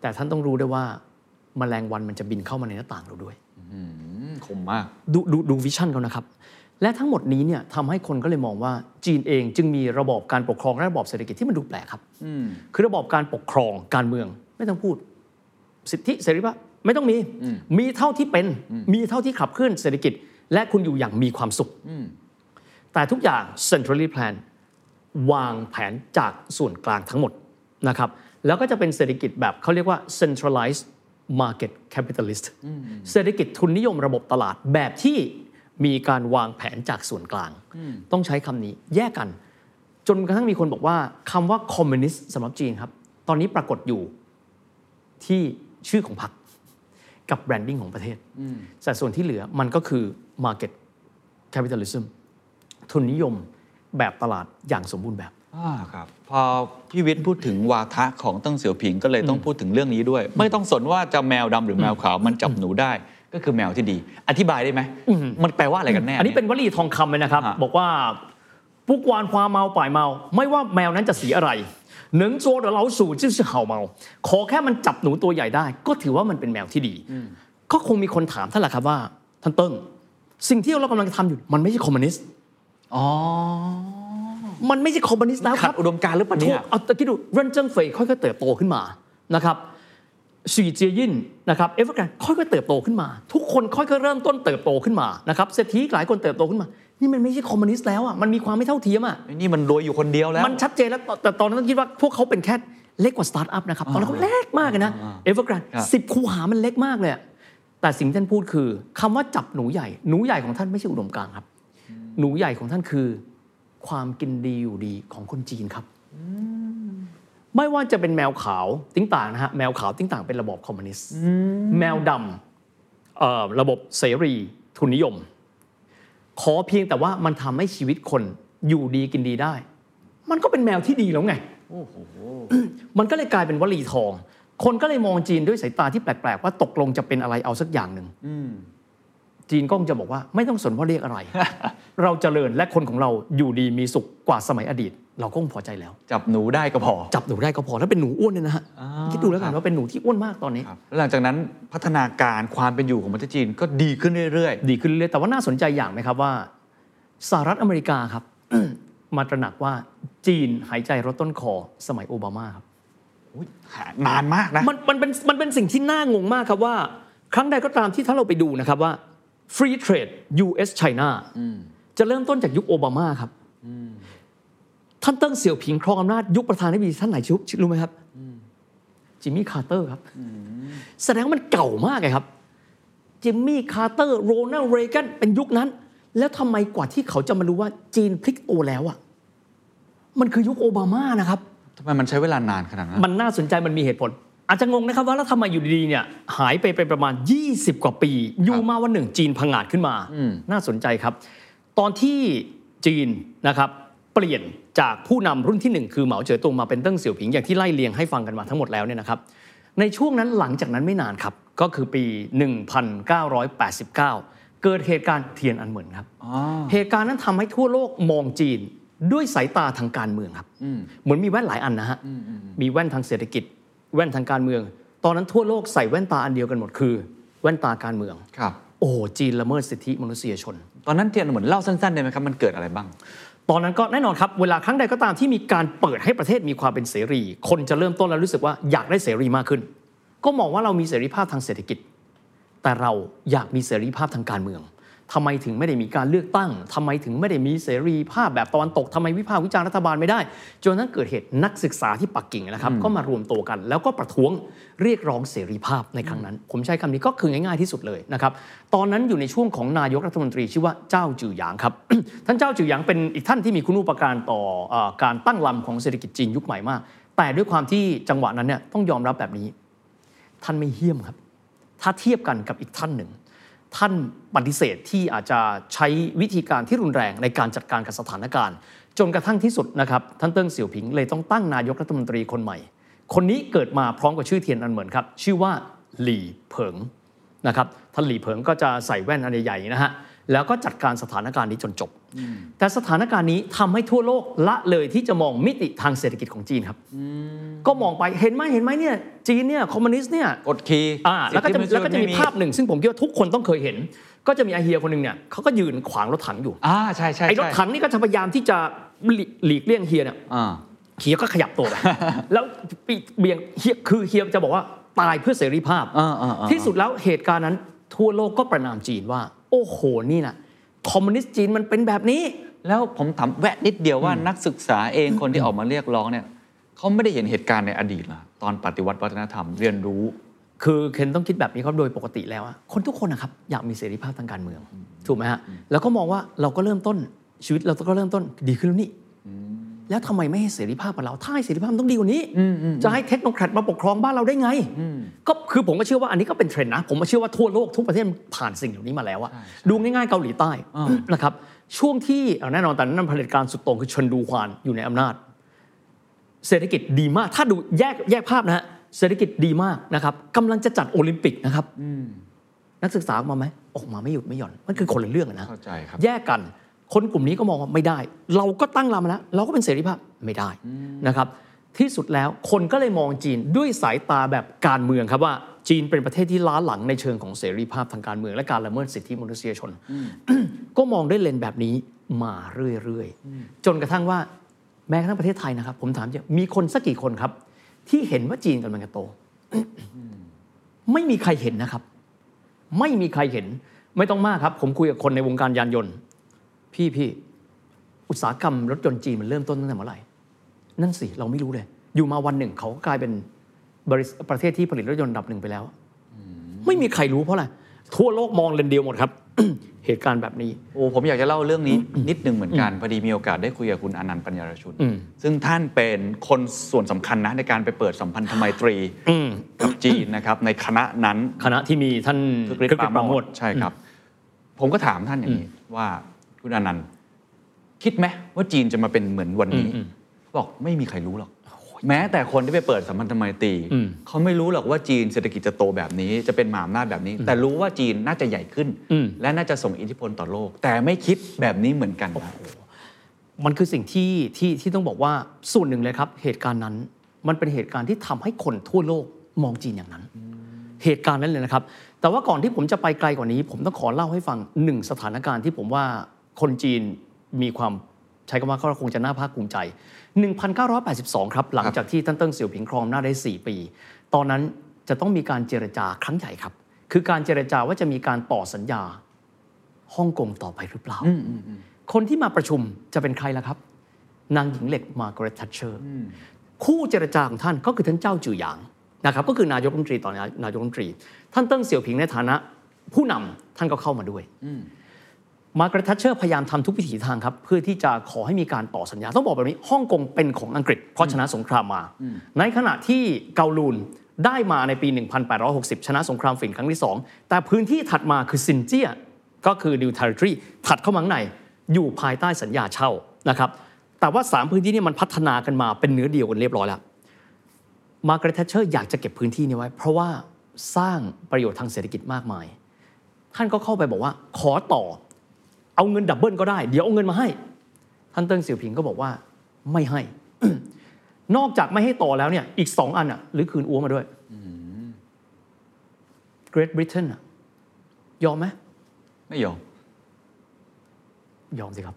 แต่ท่านต้องรู้ด้วยว่าแมลงวันมันจะบินเข้ามาในหน้าต่างเราด้วยอืมคมมาก ดูดูดู vision เขานะครับ และทั้งหมดนี้เนี่ยทำให้คนก็เลยมองว่าจีนเองจึงมีระบอบการปกครองและระบอบเศรษฐกิจที่มันดูแปลกครับคือระบอบการปกครองการเมืองไม่ต้องพูด สิทธิเสรีภาพไม่ต้องมี มีเท่าที่เป็น มีเท่าที่ขับเคลื่อนเศรษฐกิจ และคุณอยู่อย่างมีความสุข แต่ทุกอย่าง centrally plan วางแผนจากส่วนกลางทั้งหมดนะครับแล้วก็จะเป็นเศรษฐกิจแบบเขาเรียกว่า centralized market capitalist เศรษฐกิจทุนนิยมระบบตลาดแบบที่มีการวางแผนจากส่วนกลาง ต้องใช้คำนี้แยกกัน จนกระทั่งมีคนบอกว่าคำว่าคอมมิวนิสต์สำหรับจีนครับ ตอนนี้ปรากฏอยู่ที่ชื่อของพรรคกับ branding ของประเทศแต่ส่วนที่เหลือมันก็คือ market capitalism ทุนนิยมแบบตลาดอย่างสมบูรณ์แบบอ่าครับพอพี่วิทย์พูดถึงวาทะของเติ้งเสี่ยวผิงก็เลยต้องพูดถึงเรื่องนี้ด้วย ไม่ต้องสนว่าจะแมวดำหรือแมวขาวมันจับหนูได้ ก็คือแมวที่ดี อธิบายได้ไหมมันแปลว่าอะไรกันแน่ อันนี้เป็นวลีทองคำเลยนะครับฮะบอกว่า不管黑猫白猫 ไม่ว่าแมวนั้นจะสีอะไร能捉住老鼠就是好猫 ขอแค่มันจับหนูตัวใหญ่ได้ ก็ถือว่ามันเป็นแมวที่ดี ก็คงมีคนถามท่านแหละครับว่า ท่านเติ้ง สิ่งที่เรากำลังจะทำอยู่มันไม่ใช่คอมมิวนิสต์อ๋อมันไม่ใช่คอมมิวนิสต์แล้วครับขัดอุดมการณ์หรือเปล่าถูกเนี่ยเอาตะกี้ดูเรนเจิ้งเฟยค่อยๆเติบโตขึ้นมานะครับสวี่เจียยิ่นนะครับเอฟเวอร์แกรนค่อยๆเติบโตขึ้นมา ทุกคนค่อยๆเริ่มต้นเติบโตขึ้นมานะครับเศรษฐีหลายคนเติบโตขึ้นมา นี่มันไม่ใช่คอมมิวนิสต์แล้วอะมันมีความไม่เท่าเทียมอะไอ้นี่มันรวยอยู่คนเดียวแล้ว มันชัดเจนแล้วแต่ตอนนั้นต้องคิดว่าพวกเขาเป็นแค่เล็กกว่าสตาร์ทอัพนะครับตอนนั้นเขาเล็กมากเลยนะเอเวอร์กรานครับสิบคูหามันเล็กมากเลยอะ แต่สิ่งที่ท่านพูดคือคำว่าจับหนูใหญ่ หนูใหญ่ของท่านไม่ใช่อุดมการณ์ครับ หนูใหญ่ของท่านคือ ความกินดีอยู่ดีของคนจีนครับ ไม่ว่าจะเป็นแมวขาวติ้งต่างนะฮะแมวขาวติ้งต่างเป็นระบอบคอมมิวนิสต์แมวดำเอ่อระบบเสรีทุนนิยม ขอเพียงแต่ว่ามันทำให้ชีวิตคนอยู่ดีกินดีได้ มันก็เป็นแมวที่ดีแล้วไงมันก็เลยกลายเป็นวลีทอง คนก็เลยมองจีนด้วยสายตาที่แปลกๆว่าตกลงจะเป็นอะไรเอาสักอย่างหนึ่งจีนก็คงจะบอกว่าไม่ต้องสนว่าเรียกอะไร เราเจริญและคนของเราอยู่ดีมีสุขกว่าสมัยอดีต เราก็คงพอใจแล้ว จับหนูได้ก็พอ จับหนูได้ก็พอแล้วเป็นหนูอ้วนเนี่ยนะฮะอ่าคิดดูแล้วกัครันบว่าเป็นหนูที่อ้วนมากตอนนี้ครับแล้วหลังจากนั้นพัฒนาการความเป็นอยู่ของประเทศจีนก็ดีขึ้นเรื่อยดีขึ้นเรื่อยๆแต่ว่าน่าสนใจอย่างไหมครับว่าสหรัฐอเมริกาครับมาตระหนักว่าจีนหายใจรถต้นคอสมัยโอบามาครับๆอุ๊ยหา นานมากนะมันมันเป็นมันเป็นสิ่งที่น่างงมากครับว่า ครั้งใดก็ตามที่ถ้าเราไปดูนะครับว่า free trade US China จะเริ่มต้นจากยุคโอบามาครับท่านเติ้งเสี่ยวผิงครองอำนาจยุคประธานาธิบดีท่านไหนชุบรู้ไหมครับจิมมี่คาร์เตอร์ครับแสดงว่ามันเก่ามากเลยครับจิมมี่คาร์เตอร์โรนัลด์เรแกนเป็นยุคนั้น แล้วทำไมกว่าที่เขาจะมารู้ว่าจีนพลิกตัวแล้วอะมันคือยุคโอบามานะครับ ทำไมมันใช้เวลานานขนาดนั้น มันน่าสนใจมันมีเหตุผล อาจจะงงนะครับว่าแล้วทำไมอยู่ดีๆเนี่ยหายไปเป็นประมาณ 20 กว่าปี อยู่มาวันหนึ่งจีนพังอาจขึ้นมาน่าสนใจครับ ตอนที่จีนนะครับเปลี่ยนจากผู้นำรุ่นที่หนึ่งคือเหมาเจ๋อตงมาเป็นเติ้งเสี่ยวผิงอย่างที่ไล่เลียงให้ฟังกันมาทั้งหมดแล้วเนี่ยนะครับในช่วงนั้นหลังจากนั้นไม่นานครับ ก็คือปี 1989 เกิดเหตุการณ์เทียนอันเหมินครับเหตุการณ์นั้นทำให้ทั่วโลกมองจีน ด้วยสายตาทางการเมืองครับเหมือนมีแว่นหลายอันนะฮะมีแว่นทางเศรษฐกิจ แว่นทางการเมือง ตอนนั้นทั่วโลกใส่แว่นตาอันเดียวกันหมดคือ แว่นตาการเมืองครับ โอ้จีนละเมิดสิทธิมนุษยชน ตอนนั้นเทียนเหมือนเล่าสั้นๆได้ไหมครับมันเกิดอะไรบ้าง ตอนนั้นก็แน่นอนครับ เวลาครั้งใดก็ตามที่มีการเปิดให้ประเทศมีความเป็นเสรี คนจะเริ่มต้นแล้วรู้สึกว่าอยากได้เสรีมากขึ้น ก็มองว่าเรามีเสรีภาพทางเศรษฐกิจ แต่เราอยากมีเสรีภาพทางการเมือง ทำไมถึงไม่ได้มีการเลือกตั้งทำไมถึงไม่ได้มีเสรีภาพแบบตะวันตกทำไมวิพากษ์วิจารณ์รัฐบาลไม่ได้ จนนั้นเกิดเหตุนักศึกษาที่ปักกิ่งนะครับ ก็มารวมตัวกัน แล้วก็ประท้วงเรียกร้องเสรีภาพในครั้งนั้น ผมใช้คำนี้ก็คือง่ายๆที่สุดเลยนะครับ ตอนนั้นอยู่ในช่วงของนายกรัฐมนตรีชื่อว่าเจ้าจือหยางครับ ท่านเจ้าจือหยางเป็นอีกท่านที่มีคุณูปการต่อเออการตั้งลำของเศรษฐกิจจีนยุคใหม่มาก แต่ด้วยความที่จังหวะนั้นเนี่ยต้องยอมรับแบบนี้ ท่านไม่เหี้ยมครับ ถ้าเทียบกันกับอีกท่านหนึ่ง ท่านปฏิเสธที่อาจจะใช้วิธีการที่รุนแรงในการจัดการกับสถานการณ์ จนกระทั่งที่สุดนะครับท่านเติ้งเสี่ยวผิงเลยต้องตั้งนายกรัฐมนตรีคนใหม่ คนนี้เกิดมาพร้อมกับชื่อเทียนอันเหมินครับ ชื่อว่าหลี่เผิงนะครับท่านหลี่เผิงก็จะใส่แว่นอันใหญ่ๆนะฮะแล้วก็จัดการสถานการณ์นี้จนจบ แต่สถานการณ์นี้ทำให้ทั่วโลกละเลยที่จะมองมิติทางเศรษฐกิจของจีนครับก็มองไปเห็นไหมเห็นไหมเนี่ยจีนเนี่ยคอมมิวนิสต์เนี่ยกดขี่อ่าแล้วก็จะสิทธิแล้วก็จะมีภาพหนึ่ง ซึ่งผมคิดว่าทุกคนต้องเคยเห็น ก็จะมีไอาเฮียคนหนึ่งเนี่ยเขาก็ยืนขวางรถถังอยู่อ่าใช่ใช่ไอ้รถใช่ถังนี่ก็จะพยายามที่จะหลีหลีกเลี่ยงเฮียเนี่ยอ่าเฮียก็ขยับตัวไปแล้วปีเบี่ยงเฮียคือเฮียจะบอกว่าตายเพื่อเสรีภาพอ่าอ่าอ่าที่สุดแล้วเหตุการณ์นั้น ทั่วโลกก็ประนามจีนว่า โอ้โหนี่นะ คอมมิวนิสต์จีนมันเป็นแบบนี้ แล้วผมถามแวะนิดเดียวว่านักศึกษาเองคนที่ออกมาเรียกร้องเนี่ยเขาไม่ได้เห็นเหตุการณ์ในอดีตเหรอตอนปฏิวัติวัฒนธรรมเรียนรู้ คือเคนต้องคิดแบบนี้ครับโดยปกติแล้วอะคนทุกคนนะครับอยากมีเสรีภาพทางการเมืองถูกไหมฮะแล้วก็มองว่าเราก็เริ่มต้นชีวิตเราก็เริ่มต้นดีขึ้นแล้วนี่ แล้วทำไมไม่ให้เสรีภาพกับเรา ถ้าให้เสรีภาพมันต้องดีกว่านี้ จะให้เทคโนแครตมาปกครองบ้านเราได้ไง ก็คือผมก็เชื่อว่าอันนี้ก็เป็นเทรนด์นะ ผมก็เชื่อว่าทั่วโลกทุกประเทศผ่านสิ่งเหล่านี้มาแล้วอะดูง่ายๆเกาหลีใต้นะครับ ช่วงที่เอาแน่นอนแต่นั้นเผด็จการสุดโต่งคือเชินดูฮวานอยู่ในอำนาจ เศรษฐกิจดีมาก ถ้าดูแยกแยกภาพนะฮะ เศรษฐกิจดีมากนะครับกำลังจะจัดโอลิมปิกนะครับนักศึกษาออกมาไหมออกมาไม่หยุดไม่หย่อน มันคือคนละเรื่องอะนะเข้าใจครับแยกกัน คนกลุ่มนี้ก็มองว่าไม่ได้ เราก็ตั้งลำแล้ว เราก็เป็นเสรีภาพไม่ได้นะครับ ที่สุดแล้วคนก็เลยมองจีนด้วยสายตาแบบการเมืองครับว่าจีนเป็นประเทศที่ล้าหลังในเชิงของเสรีภาพทางการเมืองและการละเมิดสิทธิมนุษยชน ก็มองด้วยเลนส์แบบนี้มาเรื่อยๆ จนกระทั่งว่าแม้กระทั่งประเทศไทยนะครับ ผมถามจริงมีคนสักกี่คนครับ ที่เห็นว่าจีนกำลังจะโต ไม่มีใครเห็นนะครับ ไม่มีใครเห็นไม่ต้องมากครับ ผมคุยกับคนในวงการยานยนต์ พี่พี่อุตสาหกรรมรถยนต์จีนมันเริ่มต้นตั้งแต่เมื่อไหร่ นั่นสิ เราไม่รู้เลย อยู่มาวันหนึ่งเขาก็กลายเป็นบริษัทประเทศที่ผลิตรถยนต์อันดับหนึ่งไปแล้ว ไม่มีใครรู้เพราะอะไร ทั่วโลกมองเลนเดียวหมดครับ เหตุการณ์แบบนี้ โอ้ผมอยากจะเล่าเรื่องนี้ นิดนึงเหมือนกัน พอดีมีโอกาสได้คุยกับคุณอนันต์ปัญญารชุนอืมซึ่งท่านเป็นคนส่วนสำคัญนะในการไปเปิดสัมพันธไมตรีอืมกับจีนนะครับในคณะนั้น คณะที่มีท่านคึกฤทคึธิ์ปราโมททใช่ครับ ผมก็ถามท่านอย่างนี้ว่า คุณอนันต์คิดไหมว่าจีนจะมาเป็นเหมือนวันนี้อืมบอกไม่มีใครรู้หรอก แม้แต่คนที่ไปเปิดสัมพันธไมตรีอืมเขาไม่รู้หรอกว่าจีนเศรษฐกิจจะโตแบบนี้จะเป็นมหาอำนาจแบบนี้ แต่รู้ว่าจีนน่าจะใหญ่ขึ้นอืมและน่าจะส่งอิทธิพลต่อโลก แต่ไม่คิดแบบนี้เหมือนกันครับมันคือสิ่งที่ที่ที่ต้องบอกว่าส่วนหนึ่งเลยครับ เหตุการณ์นั้นมันเป็นเหตุการณ์ที่ทำให้คนทั่วโลกมองจีนอย่างนั้น เหตุการณ์นั้นเลยนะครับ แต่ว่าก่อนที่ผมจะไปไกลกว่านี้ ผมต้องขอเล่าให้ฟังหนึ่งสถานการณ์ที่ผมว่า คนจีนมีความใช้คำว่าก็คงจะน่าภาคภูมิใจ 1982 ครับ หลังจากที่ท่านเติ้งเสี่ยวผิงครองอำนาจได้ 4 ปี ตอนนั้นจะต้องมีการเจรจาครั้งใหญ่ครับ คือการเจรจาว่าจะมีการต่อสัญญาฮ่องกงต่อไปหรือเปล่า คนที่มาประชุมจะเป็นใครล่ะครับ นางหญิงเหล็กมาร์กาเร็ตทัชเชอร์คู่เจรจาของท่านก็คือท่านจ้าวจื่อหยางนะครับก็คือนายกรัฐมนตรีตอนนี้นายกรัฐมนตรี ท่านเติ้งเสี่ยวผิงในฐานะ ผู้นำท่านก็เข้ามาด้วย มาร์กาเร็ตทัชเชอร์พยายามทำทุกวิถีทางครับ เพื่อที่จะขอให้มีการต่อสัญญา ต้องบอกแบบนี้ฮ่องกงเป็นของอังกฤษเพราะชนะสงครามมา ในขณะที่เกาลูนได้มาในปี 1860 ชนะสงครามฝิ่นครั้งที่ 2 แต่พื้นที่ถัดมาคือ新界 ก็คือ New Territories ถัดเข้ามาข้างในอยู่ภายใต้สัญญาเช่านะครับแต่ว่า 3 พื้นที่นี้มันพัฒนากันมาเป็นเนื้อเดียวกันเรียบร้อยแล้วมาร์กาเร็ตแทชเชอร์อยากจะเก็บพื้นที่นี้ไว้ เพราะว่าสร้างประโยชน์ทางเศรษฐกิจมากมาย ท่านก็เข้าไปบอกว่าขอต่อ เอาเงิน double ก็ได้ เดี๋ยวเอาเงินมาให้ ท่านเติ้งเสี่ยวผิงก็บอกว่าไม่ให้ นอกจากไม่ให้ต่อแล้วเนี่ย อีกสองอันอะ หรือคืนอัวมาด้วย Great Britain อะ ยอมไหมไม่ยอม ยอมสิครับ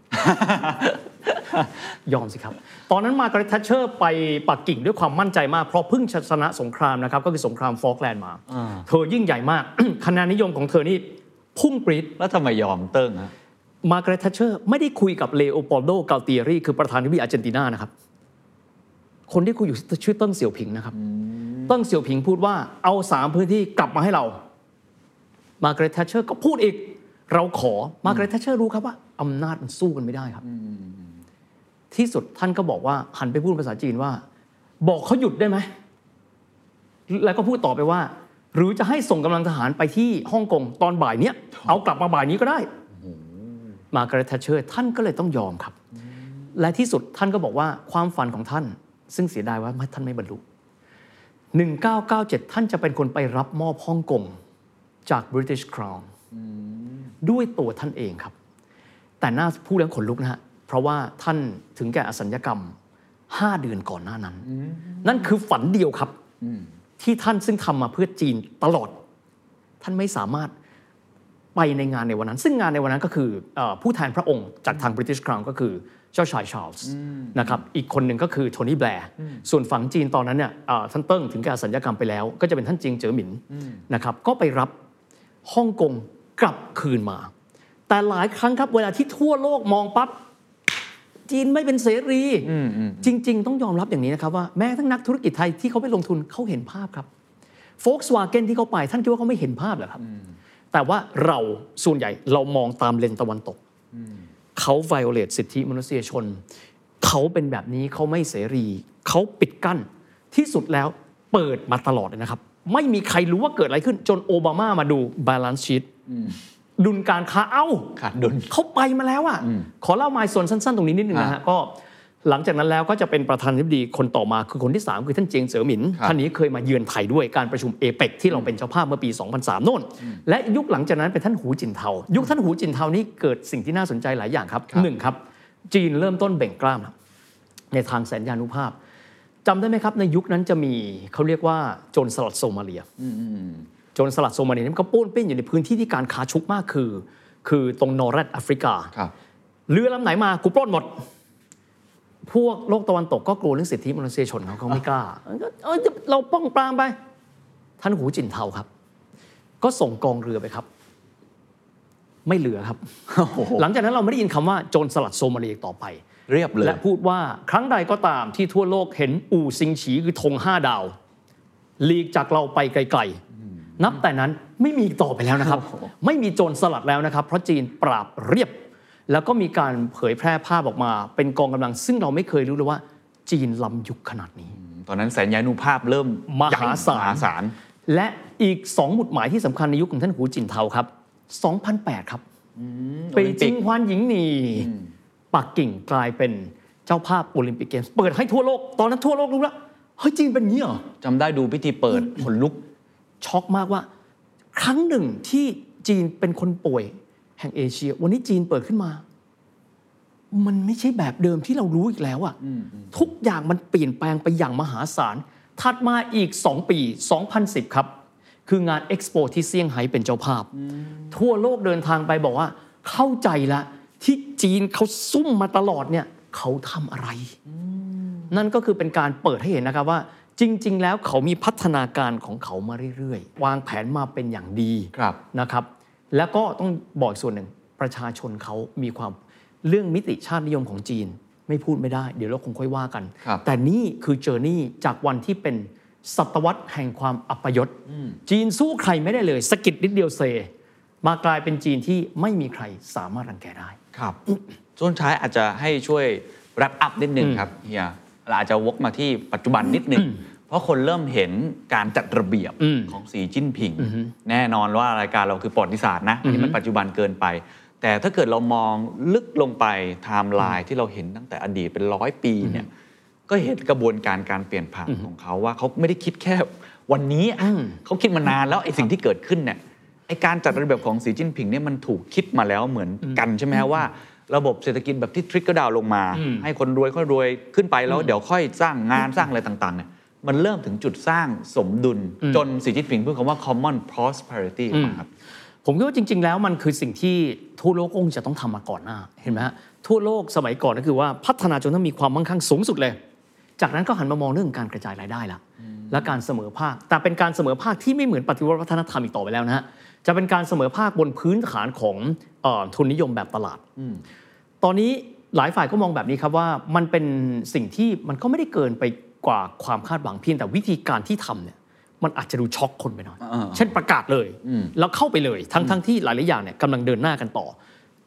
ยอมสิครับ ตอนนั้นมาร์กาเร็ตแทชเชอร์ไปปักกิ่งด้วยความมั่นใจมาก เพราะเพิ่งชนะสงครามนะครับ ก็คือสงครามฟอกแลนด์มา เธอยิ่งใหญ่มาก คะแนนนิยมของเธอนี่พุ่งปรี๊ดแล้วทำไมยอมเติ้งฮะ มาร์กาเร็ตแทชเชอร์ไม่ได้คุยกับเลโอโปลโดกัลติเอรีคือประธานาธิบดีอาร์เจนตินานะครับ คนที่คุยอยู่ชื่อเติ้งเสี่ยวผิงนะครับ เติ้งเสี่ยวผิงพูดว่าเอาสามพื้นที่กลับมาให้เรา มาร์กาเร็ตแทชเชอร์ก็พูดอีก เราขอมาร์กาเร็ตแทชเชอร์รู้ครับว่าอำนาจมันสู้กันไม่ได้ครับ ที่สุดท่านก็บอกว่าหันไปพูดภาษาจีนว่า บอกเขาหยุดได้ไหมแล้วก็พูดต่อไปว่า หรือจะให้ส่งกำลังทหารไปที่ฮ่องกงตอนบ่ายเนี้ยเอากลับมาบ่ายนี้ก็ได้ มาร์กาเร็ตแทชเชอร์ท่านก็เลยต้องยอมครับ และที่สุดท่านก็บอกว่าความฝันของท่าน ซึ่งเสียดายว่าท่านไม่บรรลุ 1997 ท่านจะเป็นคนไปรับมอบฮ่องกงจาก British Crown ด้วยตัวท่านเองครับ แต่น่าพูดแล้วขนลุกนะฮะ เพราะว่าท่านถึงแก่อสัญญกรรม 5 เดือนก่อนหน้านั้น นั่นคือฝันเดียวครับที่ท่านซึ่งทำมาเพื่อจีนตลอด ท่านไม่สามารถ ไปในงานในวันนั้น ซึ่งงานในวันนั้นก็คือเออผู้แทนพระองค์จากทาง British Crown ก็คือเจ้าชายชาร์ลส์นะครับอีกคนหนึ่งก็คือโทนี่แบลร์ส่วนฝั่งจีนตอนนั้นเนี่ยเอ่อท่านเติ้งถึงแก่อสัญญกรรมไปแล้ว ก็จะเป็นท่านเจียงเจ๋อหมินนะครับก็ไปรับฮ่องกงกลับคืนมา แต่หลายครั้งครับเวลาที่ทั่วโลกมองปั๊บจีนไม่เป็นเสรีจริง ๆ ต้องยอมรับอย่างนี้นะครับว่าแม้ทั้งนักธุรกิจไทยที่เขาไปลงทุนเขาเห็นภาพครับ Volkswagen ที่เขาไปท่านคิดว่าเขาไม่เห็นภาพเหรอครับ แต่ว่าเราส่วนใหญ่เรามองตามเลนตะวันตกเขา violate สิทธิมนุษยชน เขาเป็นแบบนี้เขาไม่เสรี เขาปิดกั้น ที่สุดแล้วเปิดมาตลอดเลยนะครับ ไม่มีใครรู้ว่าเกิดอะไรขึ้น จนโอบามามาดู balance sheet ดุลการค้าเอ้าขาดดุลเขาไปมาแล้วอะขอเล่าไมายส่วนสั้น ๆ ตรงนี้นิดนึงนะฮะก็ หลังจากนั้นแล้วก็จะเป็นประธานาธิบดีคนต่อมาคือคนที่ 3 คือท่านเจียงเสอหมินครับท่านนี้เคยมาเยือนไทยด้วยการประชุมเอเปกที่เราเป็นเจ้าภาพเมื่อปี 2003โน่น และยุคหลังจากนั้นเป็นท่านหูจินเทา ยุคท่านหูจินเทานี้เกิดสิ่งที่น่าสนใจหลายอย่างครับหนึ่งครับ จีนเริ่มต้นเบ่งกล้ามครับในทางแสนยานุภาพจำได้ไหมครับ ในยุคนั้นจะมีเขาเรียกว่าโจรสลัดโซมาเลียโจรสลัดโซมาเลียนี่มันก็ป้วนเปี้ยนอยู่ในพื้นที่ที่การค้าชุกมากคือ คือตรงนอร์แรดแอฟริกาครับเรือลำไหนมากูปล้นหมด พวกโลกตะวันตกก็กลัวเรื่องสิทธิมนุษยชนเขาเขาไม่กล้าก็เอ้ยเราป้องปรามไป ท่านหูจินเทาครับ ก็ส่งกองเรือไปครับ ไม่เหลือครับ หลังจากนั้นเราไม่ได้ยินคำว่าโจรสลัดโซมาเลียอีกต่อไป เรียบเลยและพูดว่าครั้งใดก็ตามที่ทั่วโลกเห็นอู่ซิงฉีคือธงห้าดาวหลีกจากเราไปไกลๆนับแต่นั้นไม่มีอีกต่อไปแล้วนะครับ ไม่มีโจรสลัดแล้วนะครับ เพราะจีนปราบเรียบ แล้วก็มีการเผยแพร่ภาพออกมา เป็นกองกำลัง ซึ่งเราไม่เคยรู้เลยว่า จีนล้ำยุคขนาดนี้ ตอนนั้นแสนยานุภาพเริ่มมหาศาลมหาศาลและอีก2หมุดหมายที่สำคัญในยุคของท่านหูจินเทาครับ 2008 ครับเปจิงฮวานหญิงหนีปักกิ่งกลายเป็นเจ้าภาพโอลิมปิกเกมส์เปิดให้ทั่วโลก ตอนนั้นทั่วโลกรู้แล้วเฮ้ยจีนเป็นอย่างนี้เหรอจำได้ดูพิธีเปิดขนลุกช็อกมากว่า ครั้งหนึ่งที่จีนเป็นคนป่วย แห่งเอเชีย วันนี้จีนเปิดขึ้นมา มันไม่ใช่แบบเดิมที่เรารู้อีกแล้วอะทุกอย่างมันเปลี่ยนแปลงไปอย่างมหาศาล ถัดมาอีก 2 ปี 2010 ครับ คืองานเอ็กซ์โปที่เซี่ยงไฮ้เป็นเจ้าภาพ ทั่วโลกเดินทางไปบอกว่า เข้าใจละที่จีนเขาซุ่มมาตลอดเนี่ยเขาทำอะไร นั่นก็คือเป็นการเปิดให้เห็นนะครับว่าจริง ๆ แล้วเขามีพัฒนาการของเขามาเรื่อย ๆ วางแผนมาเป็นอย่างดีครับนะครับ แล้วก็ต้องบอกอีกส่วนหนึ่งประชาชนเขามีความเรื่องมิติชาตินิยมของจีน ไม่พูดไม่ได้ เดี๋ยวเราคงค่อยว่ากันครับแต่นี่คือเจอร์นี่จากวันที่เป็นศตวรรษแห่งความอัปยศจีนสู้ใครไม่ได้เลยสะกิดนิดเดียวเซ มากลายเป็นจีนที่ไม่มีใครสามารถรังแกได้ครับช่วงท้ายอาจจะให้ช่วย wrap up นิดนึงครับเฮียเราอาจจะวกมาที่ปัจจุบันนิดนึงเพ ราะคนเริ่มเห็นการจัดระเบียบอืมของสีจิ้นผิง แน่นอนว่ารายการเราคือประวัติศาสตร์นะอันนี้มันปัจจุบันเกินไป แต่ถ้าเกิดเรามองลึกลงไปไทม์ไลน์ที่เราเห็นตั้งแต่อดีตเป็นร้อยปีเนี่ยก็เห็นกระบวนการการเปลี่ยนผ่านของเขาว่าเขาไม่ได้คิดแค่วันนี้อะเขาคิดมานานแล้วไอ้สิ่งที่เกิดขึ้นเนี่ยไอการจัดระเบียบของสีจิ้นผิงเนี่ยมันถูกคิดมาแล้วเหมือนกันใช่ไหมฮะว่าระบบเศรษฐกิจแบบที่ทริกเกอร์ดาวลงมา ให้คนรวยค่อยรวยขึ้นไปแล้วเดี๋ยวค่อยสร้างงานสร้างอะไรต่างๆเนี่ย มันเริ่มถึงจุดสร้างสมดุล จนสีจิ้นผิงพูดคำว่า common prosperity ออกมาครับผมคิดว่าจริง ๆ แล้วมันคือสิ่งที่ทั่วโลกคงจะต้องทำมาก่อนหน้าเห็นไหมฮะทั่วโลกสมัยก่อนก็คือว่าพัฒนาจนต้องมีความมั่งคั่งสูงสุดเลย จากนั้นก็หันมามองเรื่องการกระจายรายได้ละและการเสมอภาค แต่เป็นการเสมอภาคที่ไม่เหมือนปฏิวัติวัฒนธรรมอีกต่อไปแล้วนะฮะจะเป็นการเสมอภาคบนพื้นฐานของเออทุนนิยมแบบตลาดตอนนี้หลายฝ่ายก็มองแบบนี้ครับว่ามันเป็นสิ่งที่มันก็ไม่ได้เกินไป กว่าความคาดหวังเพียงแต่วิธีการที่ทำเนี่ยมันอาจจะดูช็อกคนไปหน่อยอ่าเช่นประกาศเลย แล้วเข้าไปเลย ทั้งทั้งที่หลายๆอย่างเนี่ยกำลังเดินหน้ากันต่อ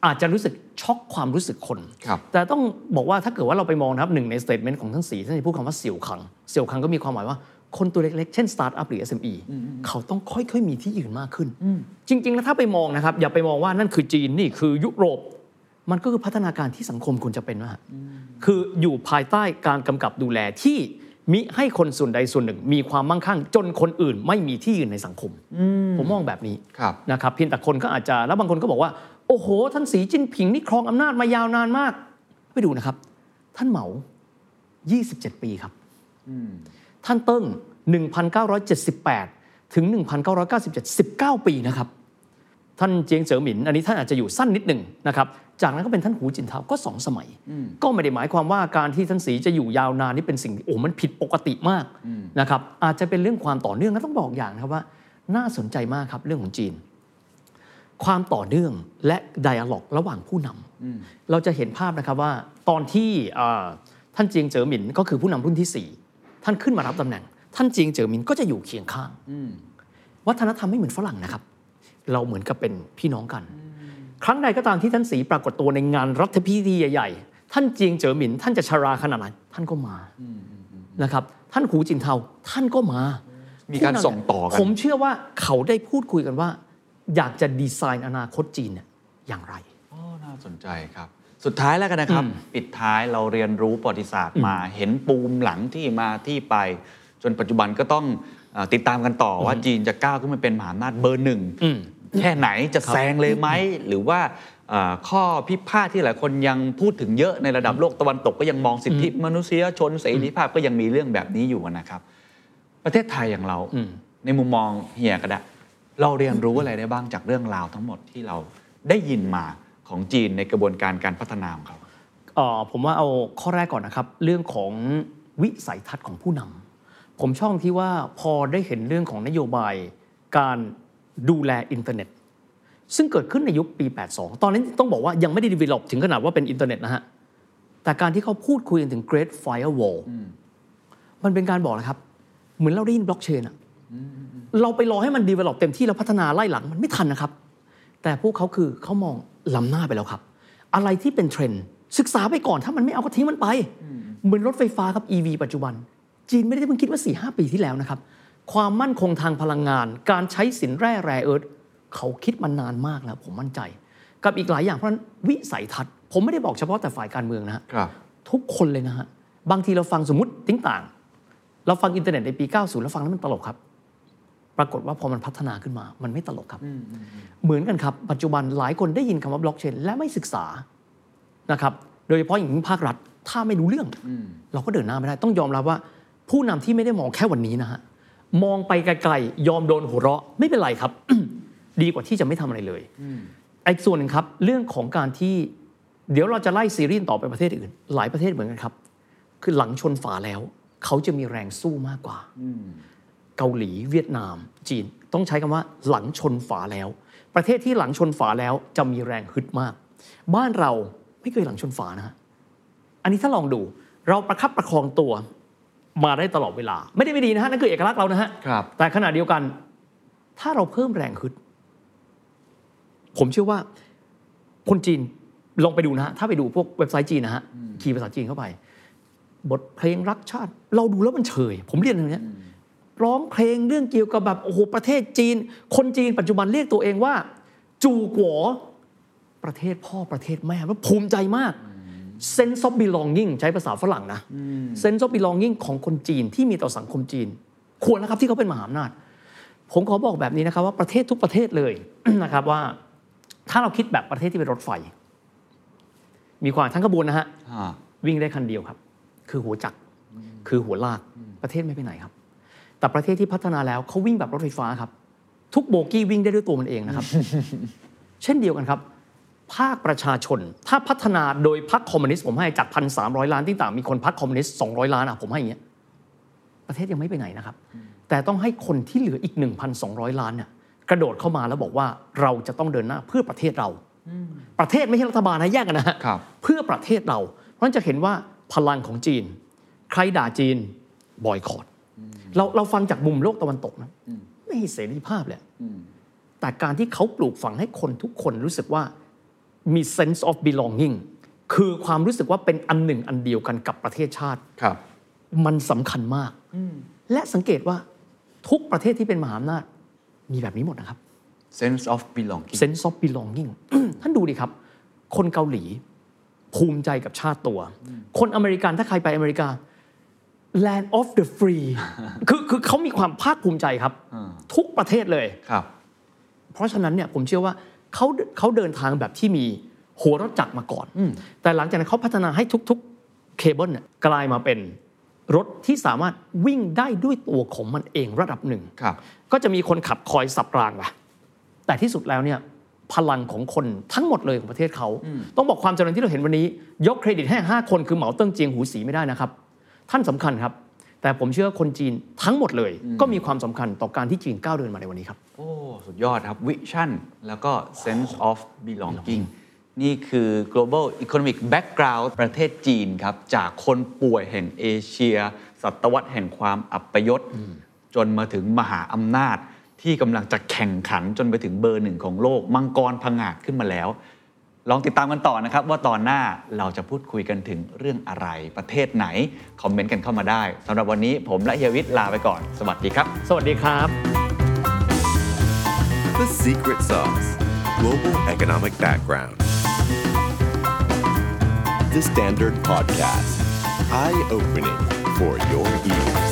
อาจจะรู้สึกช็อกความรู้สึกคนครับแต่ต้องบอกว่าถ้าเกิดว่าเราไปมองนะครับหนึ่งใน statement ของทั้งสี่ท่านจะพูดคำว่าเสี่ยวคัง เสี่ยวคังก็มีความหมายว่าคนตัวเล็กๆ เช่นสตาร์ทอัพหรือ SME เขาต้องค่อยๆ มีที่ยืนมากขึ้น จริง ๆ แล้วถ้าไปมองนะครับ อย่าไปมองว่านั่นคือจีนนี่คือยุโรป มันก็คือพัฒนาการที่สังคมควรจะเป็นว่าคืออยู่ภายใต้การกำกับดูแลที่ มิให้คนส่วนใดส่วนหนึ่ง มีความมั่งคั่ง จนคนอื่นไม่มีที่ยืนในสังคม ผมมองแบบนี้ครับนะครับเพียงแต่คนก็อาจจะแล้วบางคนก็บอกว่า โอ้โห ท่านสีจิ้นผิงนี่ครองอำนาจมายาวนานมาก ไปดูนะครับ ท่านเหมา 27 ปีครับท่านเติ้ง 1978 ถึง 1997 19 ปีนะครับ ท่านเจียงเจ๋อหมินอันนี้ท่านอาจจะอยู่สั้นนิดหนึ่งนะครับจากนั้นก็เป็นท่านหูจินเทาก็สองสมัย ก็ไม่ได้หมายความว่าการที่ท่านสีจะอยู่ยาวนานนี่เป็นสิ่งที่โอ้มันผิดปกติมากนะครับอาจจะเป็นเรื่องความต่อเนื่องและต้องบอกอย่างนะครับว่า น่าสนใจมากครับเรื่องของจีน ความต่อเนื่องและไดอะล็อกระหว่างผู้นำเราจะเห็นภาพนะครับว่าตอนที่อ่าท่านเจียงเจ๋อหมินก็คือผู้นำรุ่นที่สี่ท่านขึ้นมารับตำแหน่ง ท่านเจียงเจ๋อหมินก็จะอยู่เคียงข้างวัฒนธรรมไม่เหมือนฝรั่งนะครับ เราเหมือนกับเป็นพี่น้องกัน ครั้งใดก็ตามที่ท่านสีปรากฏตัวในงานรัฐพิธีใหญ่ๆ ท่านเจียงเจ๋อหมิน ท่านจะชราขนาดไหนท่านก็มานะครับ ท่านหูจินเทาท่านก็มา มีการส่งต่อกันผมเชื่อว่าเขาได้พูดคุยกันว่า อยากจะดีไซน์อนาคตจีนเนี่ยอย่างไรโอ้น่าสนใจครับสุดท้ายแล้วกันนะครับ ปิดท้ายเราเรียนรู้ประวัติศาสตร์มาเห็นปูมหลังที่มาที่ไป จนปัจจุบันก็ต้องเออติดตามกันต่อว่าจีนจะก้าวขึ้นมาเป็นมหาอำนาจเบอร์หนึ่งอืม แค่ไหนจะแซงเลยไหมหรือว่าเอ่อข้อพิพาทที่หลายคนยังพูดถึงเยอะในระดับโลกตะวันตกก็ยังมองสิทธิมนุษยชนเสรีภาพก็ยังมีเรื่องแบบนี้อยู่นะครับ ประเทศไทยอย่างเราอืมในมุมมองเฮียก็ได้เราเรียนรู้อะไรได้บ้างจากเรื่องราวทั้งหมดที่เราได้ยินมาของจีนในกระบวนการการพัฒนาของเขาเอ่อผมว่าเอาข้อแรกก่อนนะครับ เรื่องของวิสัยทัศน์ของผู้นำผมช่องที่ว่าพอได้เห็นเรื่องของนโยบายการ ดูแลอินเทอร์เน็ต ซึ่งเกิดขึ้นในยุคปี 82 ตอนนั้นต้องบอกว่ายังไม่ได้ develop ถึงขนาดว่าเป็นอินเทอร์เน็ตนะฮะ แต่การที่เขาพูดคุยกันถึง Great Firewall มันเป็นการบอกนะครับ เหมือนเราได้ยินบล็อกเชนอะเราไปรอให้มัน develop เต็มที่แล้วพัฒนาไล่หลังมันไม่ทันนะครับ แต่พวกเขาคือเขามองล้ำหน้าไปแล้วครับ อะไรที่เป็นเทรนด์ศึกษาไปก่อนถ้ามันไม่เอาก็ทิ้งมันไป เหมือนรถไฟฟ้าครับ EV ปัจจุบัน จีนไม่ได้เพิ่งคิดว่า4 5 ปีที่แล้วนะครับ ความมั่นคงทางพลังงาน การใช้สินแร่ rare earth เขาคิดมานานมากแล้วผมมั่นใจ กับอีกหลายอย่างเพราะฉะนั้นวิสัยทัศน์ ผมไม่ได้บอกเฉพาะแต่ฝ่ายการเมืองนะฮะครับทุกคนเลยนะฮะบางทีเราฟังสมมติติ๊ต่าง เราฟังอินเทอร์เน็ตในปี 90 แล้วฟังแล้วมันตลกครับ ปรากฏว่าพอมันพัฒนาขึ้นมา มันไม่ตลกครับ เหมือนกันครับ ปัจจุบันหลายคนได้ยินคำว่าบล็อกเชนและไม่ศึกษานะครับโดยเฉพาะอย่างยิ่งภาครัฐถ้าไม่รู้เรื่อง เราก็เดินหน้าไม่ได้ต้องยอมรับว่า ผู้นำที่ไม่ได้มองแค่วันนี้นะฮะ มองไปไกลๆยอมโดนหัวเราะไม่เป็นไรครับ ดีกว่าที่จะไม่ทำอะไรเลยอีกส่วนหนึ่งครับ เรื่องของการที่เดี๋ยวเราจะไล่ซีรีส์ต่อไปประเทศอื่น หลายประเทศเหมือนกันครับ คือหลังชนฝาแล้ว เขาจะมีแรงสู้มากกว่าเกาหลีเวียดนาม จีนต้องใช้คำว่าหลังชนฝาแล้ว ประเทศที่หลังชนฝาแล้วจะมีแรงฮึดมาก บ้านเราไม่เคยหลังชนฝานะฮะอันนี้ถ้าลองดูเราประคับประคองตัว มาได้ตลอดเวลา ไม่ได้ไม่ดีนะฮะนั่นคือเอกลักษณ์เรานะฮะครับแต่ขณะเดียวกัน ถ้าเราเพิ่มแรงฮึดผมเชื่อว่าคนจีนลองไปดูนะฮะถ้าไปดูพวกเว็บไซต์จีนนะฮะคีย์ภาษาจีนเข้าไป บทเพลงรักชาติ เราดูแล้วมันเฉย ผมเรียนอย่างเนี้ยร้องเพลงเรื่องเกี่ยวกับแบบโอ้โหประเทศจีน คนจีนปัจจุบันเรียกตัวเองว่า จูกัวประเทศพ่อประเทศแม่ว่าภูมิใจมาก sense of belonging ใช้ภาษาฝรั่งนะ sense of belonging ของคนจีนที่มีต่อสังคมจีน ควรนะครับที่เขาเป็นมหาอำนาจ ผมขอบอกแบบนี้นะครับว่าประเทศทุกประเทศเลยนะครับว่า ถ้าเราคิดแบบประเทศที่เป็นรถไฟ มีความทั้งขบวนนะฮะอ่าวิ่งได้คันเดียวครับ คือหัวจักรคือหัวลากประเทศไม่ไปไหนครับ แต่ประเทศที่พัฒนาแล้วเขาวิ่งแบบรถไฟฟ้าครับ ทุกโบกี้วิ่งได้ด้วยตัวมันเองนะครับ เช่นเดียวกันครับ ภาคประชาชน ถ้าพัฒนาโดยพรรคคอมมิวนิสต์ผมให้จากพันสามร้อยล้านที่ต่างมีคนพรรคคอมมิวนิสต์สองร้อยล้านอะผมให้อย่างเงี้ยประเทศยังไม่ไปไหนนะครับ แต่ต้องให้คนที่เหลืออีก 1,200 ล้านเนี่ยกระโดดเข้ามาแล้วบอกว่าเราจะต้องเดินหน้าเพื่อประเทศเรา ประเทศไม่ใช่รัฐบาลนะแยกกันนะฮะครับเพื่อประเทศเรา เพราะฉะนั้นจะเห็นว่าพลังของจีน ใครด่าจีนบอยคอรดเราเราฟังจากมุมโลกตะวันตกนะไม่ให้เสรีภาพเลยแต่การที่เขาปลูกฝังให้คนทุกคนรู้สึกว่า มี sense of belonging คือความรู้สึกว่าเป็นอันหนึ่งอันเดียวกันกับประเทศชาติครับมันสำคัญมาก และสังเกตว่าทุกประเทศที่เป็นมหาอำนาจมีแบบนี้หมดนะครับ sense of belonging sense of belonging ท่านดูดิครับ คนเกาหลี ภูมิใจกับชาติตัว คนอเมริกันถ้าใครไปอเมริกา land of the free คือคือเขามีความภาคภูมิใจครับ ทุกประเทศเลยครับ เพราะฉะนั้นเนี่ยผมเชื่อว่า เขาเขาเดินทางแบบที่มีหัวรถจักรมาก่อน แต่หลังจากนั้นเขาพัฒนาให้ทุกๆเคเบิลเนี่ยกลายมาเป็นรถที่สามารถวิ่งได้ด้วยตัวของมันเองระดับหนึ่งครับก็จะมีคนขับคอยสับรางไปแต่ที่สุดแล้วเนี่ยพลังของคนทั้งหมดเลยของประเทศเขา ต้องบอกความเจริญที่เราเห็นวันนี้ ยกเครดิตให้ 5 คนคือเหมาเติ้งเจียงหูสีไม่ได้นะครับ ท่านสำคัญครับ แต่ผมเชื่อว่าคนจีนทั้งหมดเลย ก็มีความสำคัญต่อการที่จีนก้าวเดินมาในวันนี้ครับ โอ้ สุดยอดครับ vision แล้วก็ sense of belonging นี่คือ global economic background ประเทศจีนครับ จากคนป่วยแห่งเอเชีย ศตวรรษแห่งความอัปยศ จนมาถึงมหาอำนาจที่กำลังจะแข่งขันจนไปถึงเบอร์หนึ่งของโลก มังกรพังงาดขึ้นมาแล้ว ลองติดตามกันต่อนะครับ ว่าตอนหน้าเราจะพูดคุยกันถึงเรื่องอะไรประเทศไหน คอมเมนต์กันเข้ามาได้สำหรับวันนี้ผมและเฮียวิทย์ลาไปก่อน สวัสดีครับ สวัสดีครับ The secret sauce global economic background. The Standard Podcast. Eye opening for your ears.